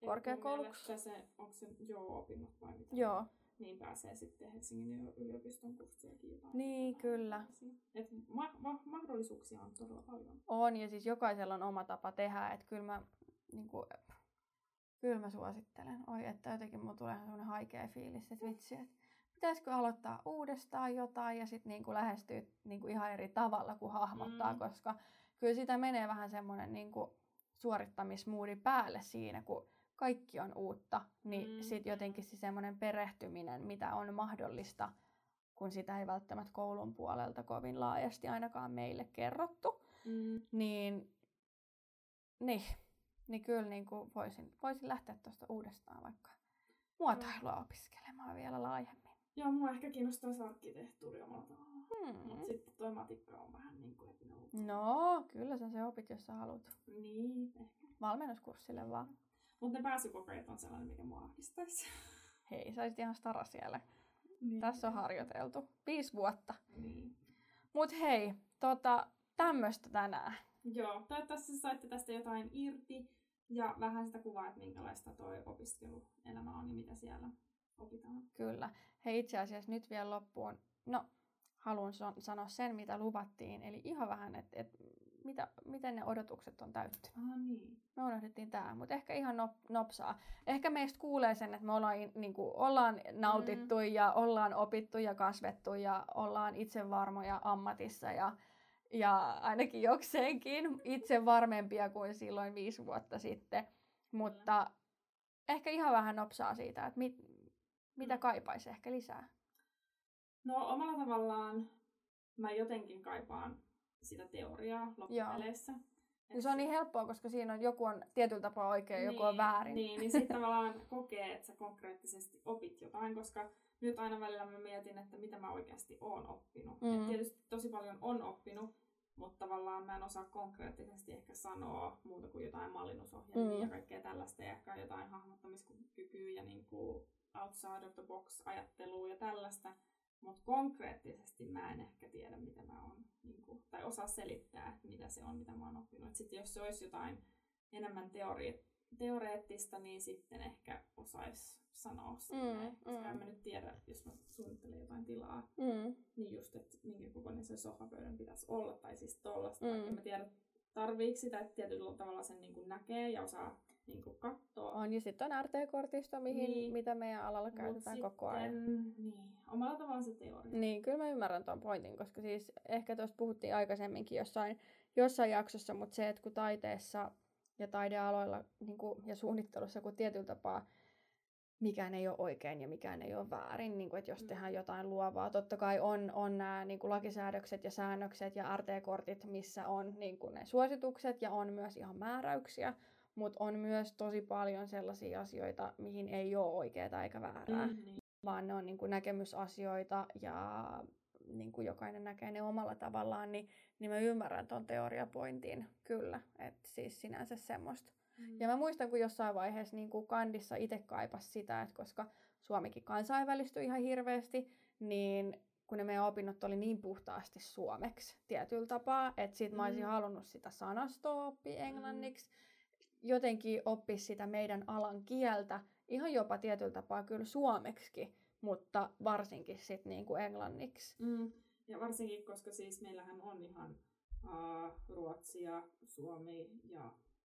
Speaker 2: korkeakouluksi.
Speaker 1: Se, onko se joo opinnot vai mitä?
Speaker 2: Joo
Speaker 1: niin pääsee sitten Helsingin yliopiston kurssia kilpailemaan.
Speaker 2: Niin, kyllä.
Speaker 1: Et ma- ma- mahdollisuuksia on todella paljon.
Speaker 2: On, ja siis jokaisella on oma tapa tehdä, että kyllä mä, niin kuin, kyllä mä suosittelen. Oi, että jotenkin mulla tulee sellainen haikea fiilis, että vitsi, että pitäisikö aloittaa uudestaan jotain ja sitten niinku lähestyä niinku ihan eri tavalla kuin hahmottaa,
Speaker 1: Mm.
Speaker 2: koska kyllä sitä menee vähän semmoinen niinku suorittamismuudi päälle siinä, kun kaikki on uutta, niin
Speaker 1: Mm.
Speaker 2: mm. sitten jotenkin se semmoinen perehtyminen, mitä on mahdollista, kun sitä ei välttämättä koulun puolelta kovin laajasti ainakaan meille kerrottu,
Speaker 1: Mm.
Speaker 2: niin, niin, niin kyllä niin kuin voisin, voisin lähteä tuosta uudestaan vaikka muotoilua opiskelemaan vielä laajemmin.
Speaker 1: Joo, mua ehkä kiinnostaisi arkkitehtuuri omalla tavalla.
Speaker 2: Hmm.
Speaker 1: Mutta sitten toi matikka on vähän niin kuin, että no,
Speaker 2: No, kyllä sä se opit, jos sä haluat.
Speaker 1: niin, ehkä.
Speaker 2: Valmennuskurssille vaan.
Speaker 1: Mutta ne pääsykokeet on sellainen, mikä mua ahdistaisi.
Speaker 2: Hei, sä olisit ihan stara siellä.
Speaker 1: niin.
Speaker 2: Tässä on harjoiteltu. Viisi vuotta.
Speaker 1: Niin.
Speaker 2: Mut hei, tota, tämmöstä tänään.
Speaker 1: Joo, toivottavasti saitte tästä jotain irti ja vähän sitä kuvaa, että minkälaista toi opiskeluelämä on ja mitä siellä opitaan.
Speaker 2: Kyllä. Hei, itse asiassa nyt vielä loppuun. No, haluan sanoa sen, mitä luvattiin. Eli ihan vähän, että et, mitä, miten ne odotukset on täyttynyt.
Speaker 1: Ah niin.
Speaker 2: Me unohdettiin tämä, mutta ehkä ihan nop, nopsaa. Ehkä meistä kuulee sen, että me ollaan, niin kuin, ollaan nautittu mm. ja ollaan opittu ja kasvettu ja ollaan itsevarmoja ammatissa ja, ja ainakin jokseenkin itse varmempia kuin silloin viisi vuotta sitten. Mutta ehkä ihan vähän nopsaa siitä, että mit, mitä
Speaker 1: Mm.
Speaker 2: kaipaisi ehkä lisää.
Speaker 1: No omalla tavallaan mä jotenkin kaipaan sitä teoriaa loppupeleissä.
Speaker 2: Ja se on niin helppoa, koska siinä on joku on tietyllä tapaa oikein ja joku on väärin.
Speaker 1: Niin, niin sitten tavallaan kokee, että sä konkreettisesti opit jotain, koska nyt aina välillä mä mietin, että mitä mä oikeasti oon oppinut.
Speaker 2: Mm.
Speaker 1: Et tietysti tosi paljon on oppinut, mutta tavallaan mä en osaa konkreettisesti ehkä sanoa muuta kuin jotain mallinnusohjelmia
Speaker 2: Mm.
Speaker 1: ja kaikkea tällaista, ja ehkä jotain hahmottamiskykyä ja niin kuin outside of the box ajattelua ja tällaista. Mutta konkreettisesti mä en ehkä tiedä, mitä mä oon, niin kuin, tai osaa selittää, että mitä se on, mitä mä oon oppinut. Sitten jos se olisi jotain enemmän teori- teoreettista, niin sitten ehkä osais sanoa silleen,
Speaker 2: Mm,
Speaker 1: koska
Speaker 2: mm.
Speaker 1: en mä nyt tiedä, jos mä suunnittelen jotain tilaa,
Speaker 2: Mm.
Speaker 1: niin just, että minkä kokoinen se sohvapöydän pitäisi olla, tai siis tollasta,
Speaker 2: Mm.
Speaker 1: en mä tiedä, tarviiko sitä, että tietyllä tavalla sen niin kuin näkee ja osaa niin kuin katsoa.
Speaker 2: On, ja sitten on RT-kortisto, mihin,
Speaker 1: Niin.
Speaker 2: mitä meidän alalla
Speaker 1: Mut
Speaker 2: käytetään
Speaker 1: sitten,
Speaker 2: koko ajan.
Speaker 1: Niin, omalla tavallaan se teoria.
Speaker 2: Niin, kyllä mä ymmärrän tuon pointin, koska siis ehkä tuosta puhuttiin aikaisemminkin jossain, jossain jaksossa, mutta se, että kun taiteessa ja taidealoilla niin kuin, ja suunnittelussa, kun tietyllä tapaa mikään ei ole oikein ja mikään ei ole väärin, niin kuin, että jos
Speaker 1: Mm.
Speaker 2: tehdään jotain luovaa. Totta kai on, on nämä niin kuin lakisäädökset ja säännökset ja RT-kortit, missä on niin kuin ne suositukset ja on myös ihan määräyksiä, mutta on myös tosi paljon sellaisia asioita, mihin ei ole oikeaa eikä väärää
Speaker 1: Mm, niin.
Speaker 2: vaan ne on niin kuin näkemysasioita ja niin kuin jokainen näkee ne omalla tavallaan, niin, niin mä ymmärrän ton teoriapointin kyllä, että siis sinänsä semmoista.
Speaker 1: Mm.
Speaker 2: Ja mä muistan, kun jossain vaiheessa niin kuin kandissa itse kaipas sitä, että koska Suomikin kansainvälistyi ihan hirveästi, niin kun ne meidän opinnot oli niin puhtaasti suomeksi tietyllä tapaa, että sit mä olisin
Speaker 1: Mm.
Speaker 2: halunnut sitä sanastoa oppia englanniksi, jotenkin oppia sitä meidän alan kieltä, ihan jopa tietyllä tapaa kyllä suomeksi, mutta varsinkin sitten niinku englanniksi.
Speaker 1: Mm. Ja varsinkin, koska siis meillähän on ihan uh, ruotsi ja suomi ja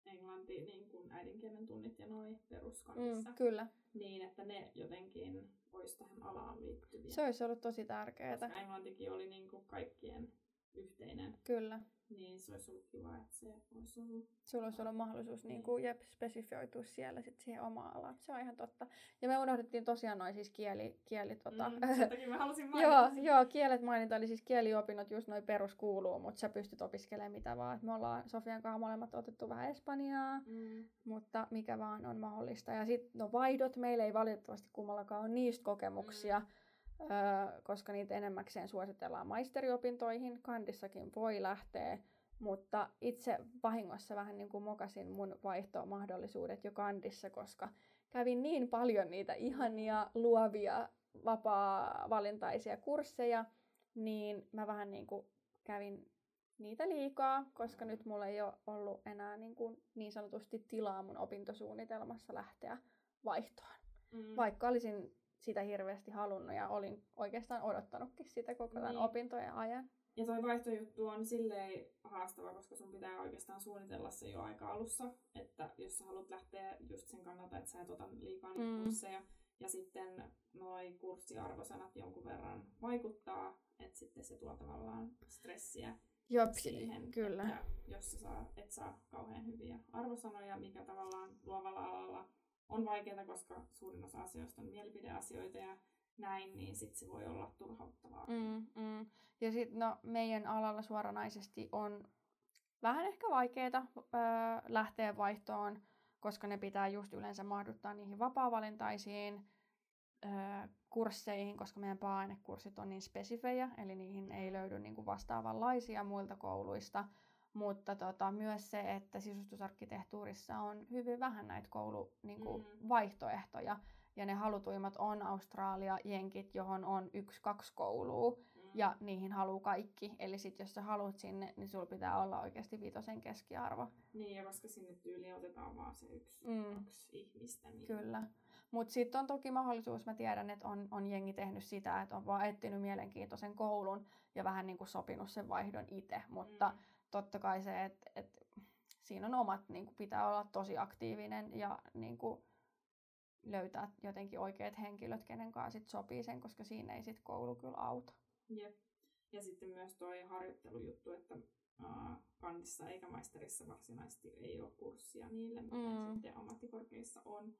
Speaker 1: englanti niin kuin äidinkielen tunnit ja noin peruskannissa.
Speaker 2: Mm, kyllä,
Speaker 1: Niin, että ne jotenkin olisi tähän alaan liittyviä.
Speaker 2: se olisi ollut tosi tärkeää.
Speaker 1: koska englantikin oli niin kuin kaikkien yhteinen,
Speaker 2: Kyllä,
Speaker 1: niin se olisi ollut kiva, että se olisi ollut.
Speaker 2: sulla olisi ollut mahdollisuus niin kuin, jep, spesifioitua siellä sit siihen omaan alaan. Se on ihan totta. Ja me unohdettiin tosiaan noin siis kieli, kieli tota,
Speaker 1: Mm, mä halusin
Speaker 2: Joo, joo, kielet mainita, eli siis kieliopinnot just noin perus kuuluu, mutta sä pystyt opiskelemaan mitä vaan. Me ollaan Sofian kanssa molemmat otettu vähän Espanjaa,
Speaker 1: Mm.
Speaker 2: mutta mikä vaan on mahdollista. Ja sitten no vaihdot, meillä ei valitettavasti kummallakaan ole niistä kokemuksia, mm. Öö, koska niitä enemmäkseen suositellaan maisteriopintoihin. Kandissakin voi lähteä, mutta itse vahingossa vähän niin kuin mokasin mun vaihtomahdollisuudet jo kandissa, koska kävin niin paljon niitä ihania, luovia, vapaa-valintaisia kursseja, niin mä vähän niin kuin kävin niitä liikaa, koska nyt mulla ei ole ollut enää niin, kuin niin sanotusti tilaa mun opintosuunnitelmassa lähteä vaihtoon.
Speaker 1: Mm.
Speaker 2: Vaikka olisin sitä hirveästi halunnut ja olin oikeastaan odottanutkin sitä koko tämän
Speaker 1: Niin.
Speaker 2: opintojen ajan.
Speaker 1: Ja toi vaihtojuttu on silleen haastava, koska sun pitää oikeastaan suunnitella se jo aika alussa, että jos sä haluat lähteä just sen kannalta, että sä et ota liikaa niitä Mm. kursseja, Ja sitten noi kurssiarvosanat jonkun verran vaikuttaa, että sitten se tuo tavallaan stressiä
Speaker 2: Jop,
Speaker 1: siihen,
Speaker 2: kyllä.
Speaker 1: että jos sä saa, et saa kauhean hyviä arvosanoja, mikä tavallaan luovalla alalla on vaikeaa, koska suurin osa asioista on mielipideasioita ja näin, niin sitten se voi olla turhauttavaa.
Speaker 2: Mm, mm. Ja sitten no, meidän alalla suoranaisesti on vähän ehkä vaikeaa öö, lähteä vaihtoon, koska ne pitää just yleensä mahduttaa niihin vapaa-valintaisiin öö, kursseihin, koska meidän paa-ainekurssit on niin spesifejä, eli niihin ei löydy niinku vastaavanlaisia muilta kouluista. Mutta tota, myös se, että sisustusarkkitehtuurissa on hyvin vähän näitä kouluvaihtoehtoja. Niinku, mm. Ja ne halutuimmat on Australia, Jenkit, johon on yksi, kaksi koulua. Mm. Ja niihin haluaa kaikki. Eli sit jos sä haluat sinne, niin sulla pitää olla oikeasti viitosen keskiarvo.
Speaker 1: Niin, ja koska sinne tyyli otetaan vaan se yksi, mm. kaksi ihmistä. Niin...
Speaker 2: Kyllä. Mutta sitten on toki mahdollisuus, mä tiedän, että on, on jengi tehnyt sitä, että on vaan etsinyt mielenkiintoisen koulun ja vähän niin kuin sopinut sen vaihdon itse. Mutta mm. Totta kai se, että et, siinä on omat, niin kuin pitää olla tosi aktiivinen ja niin kuin, löytää jotenkin oikeat henkilöt, kenen kanssa sit sopii sen, koska siinä ei sit koulu kyllä auta.
Speaker 1: Jep. Ja sitten myös tuo harjoittelujuttu, että uh, kantissa eikä maisterissa varsinaisesti ei ole kurssia niille, mitä mm. sitten ammattikorkeissa on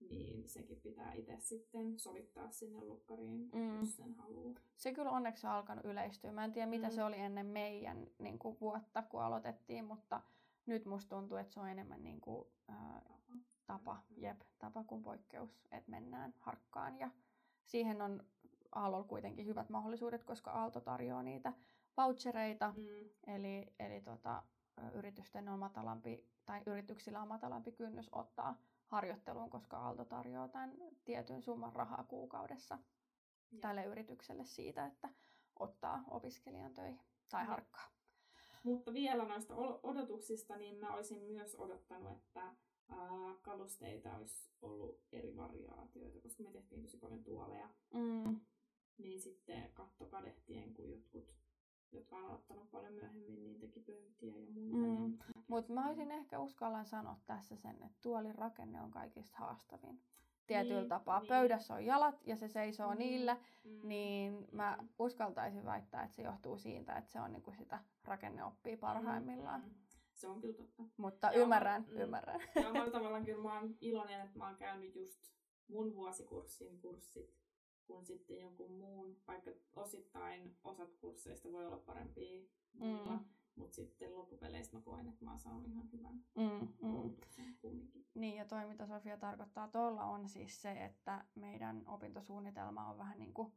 Speaker 1: niin sekin pitää itse sitten sovittaa sinne lukkariin, mm. jos sen haluaa.
Speaker 2: Se kyllä onneksi on alkanut yleistyä. Mä en tiedä, mitä mm. se oli ennen meidän niin kuin, vuotta, kun aloitettiin, mutta nyt musta tuntuu, että se on enemmän niin kuin, ää, tapa. tapa, jep, tapa kuin poikkeus, että mennään harkkaan. Ja siihen on Aallolla kuitenkin hyvät mahdollisuudet, koska Aalto tarjoaa niitä vouchereita, mm. eli, eli tota, yritysten on matalampi, tai yrityksillä on matalampi kynnys ottaa harjoitteluun, koska Aalto tarjoaa tämän tietyn summan rahaa kuukaudessa ja. tälle yritykselle siitä, että ottaa opiskelijan töihin tai harkkaa.
Speaker 1: Mutta vielä noista odotuksista, niin mä olisin myös odottanut, että kalusteita olisi ollut eri variaatioita, koska me tehtiin tosi paljon tuoleja. Mm. Niin sitten kattokadehtien, kun jotkut jotka on aloittanut paljon myöhemmin, niin teki pöytiä ja muuta. Mm.
Speaker 2: Mutta mä olisin ehkä uskallan sanoa tässä sen, että tuolin rakenne on kaikista haastavin. Tietyllä niin, tapaa. Niin. Pöydässä on jalat ja se seisoo mm. niillä, mm. niin mä mm. uskaltaisin väittää, että se johtuu siitä, että se on niinku sitä rakenneoppia parhaimmillaan. Mm.
Speaker 1: Se on kyllä totta.
Speaker 2: Mutta ja ymmärrän, mä, ymmärrän.
Speaker 1: Ja mä tavallaan kyllä mä oon iloinen, että mä oon käynyt just mun vuosikurssin kurssit kuin sitten jonkun muun, vaikka osittain osat kursseista voi olla parempia muilla, mm. mutta sitten loppupeleissä mä koen, että mä oon saanut ihan hyvän mm, mm. kumminkin.
Speaker 2: Niin, ja toi mitä Sofia tarkoittaa tuolla on siis se, että meidän opintosuunnitelma on vähän niin kuin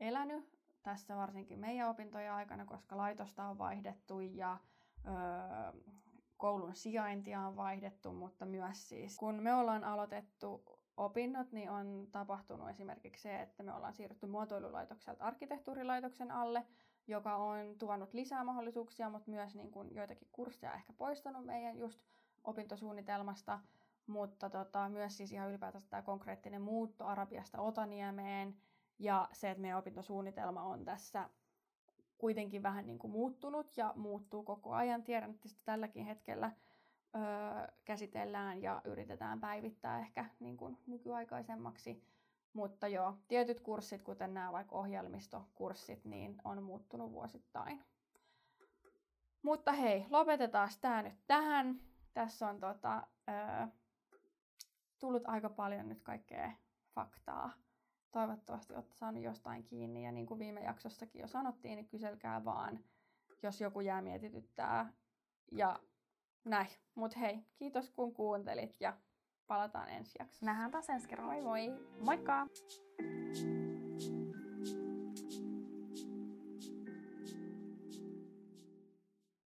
Speaker 2: elänyt tässä varsinkin meidän opintojen aikana, koska laitosta on vaihdettu ja öö, koulun sijaintia on vaihdettu, mutta myös siis kun me ollaan aloitettu opinnot, niin on tapahtunut esimerkiksi se, että me ollaan siirrytty muotoilulaitokselta arkkitehtuurilaitoksen alle, joka on tuonut lisää mahdollisuuksia, mutta myös niin kuin joitakin kursseja ehkä poistanut meidän just opintosuunnitelmasta, mutta tota, myös siis ihan ylipäätänsä tämä konkreettinen muutto Arabiasta Otaniemeen ja se, että meidän opintosuunnitelma on tässä kuitenkin vähän niin kuin muuttunut ja muuttuu koko ajan. Tiedän, että tälläkin hetkellä öö, käsitellään ja yritetään päivittää ehkä niin kuin nykyaikaisemmaksi. Mutta joo, tietyt kurssit, kuten nämä vaikka ohjelmistokurssit, niin on muuttunut vuosittain. Mutta hei, lopetetaan tämä nyt tähän. Tässä on tota, öö, tullut aika paljon nyt kaikkea faktaa. Toivottavasti olette saanut jostain kiinni. Ja niin kuin viime jaksossakin jo sanottiin, niin kyselkää vaan, jos joku jää mietityttää. Ja näin. Mut hei, kiitos kun kuuntelit ja palataan ensi jaksossa.
Speaker 1: Nähdään taas ensi kerralla.
Speaker 2: Moi moi!
Speaker 1: Moikka!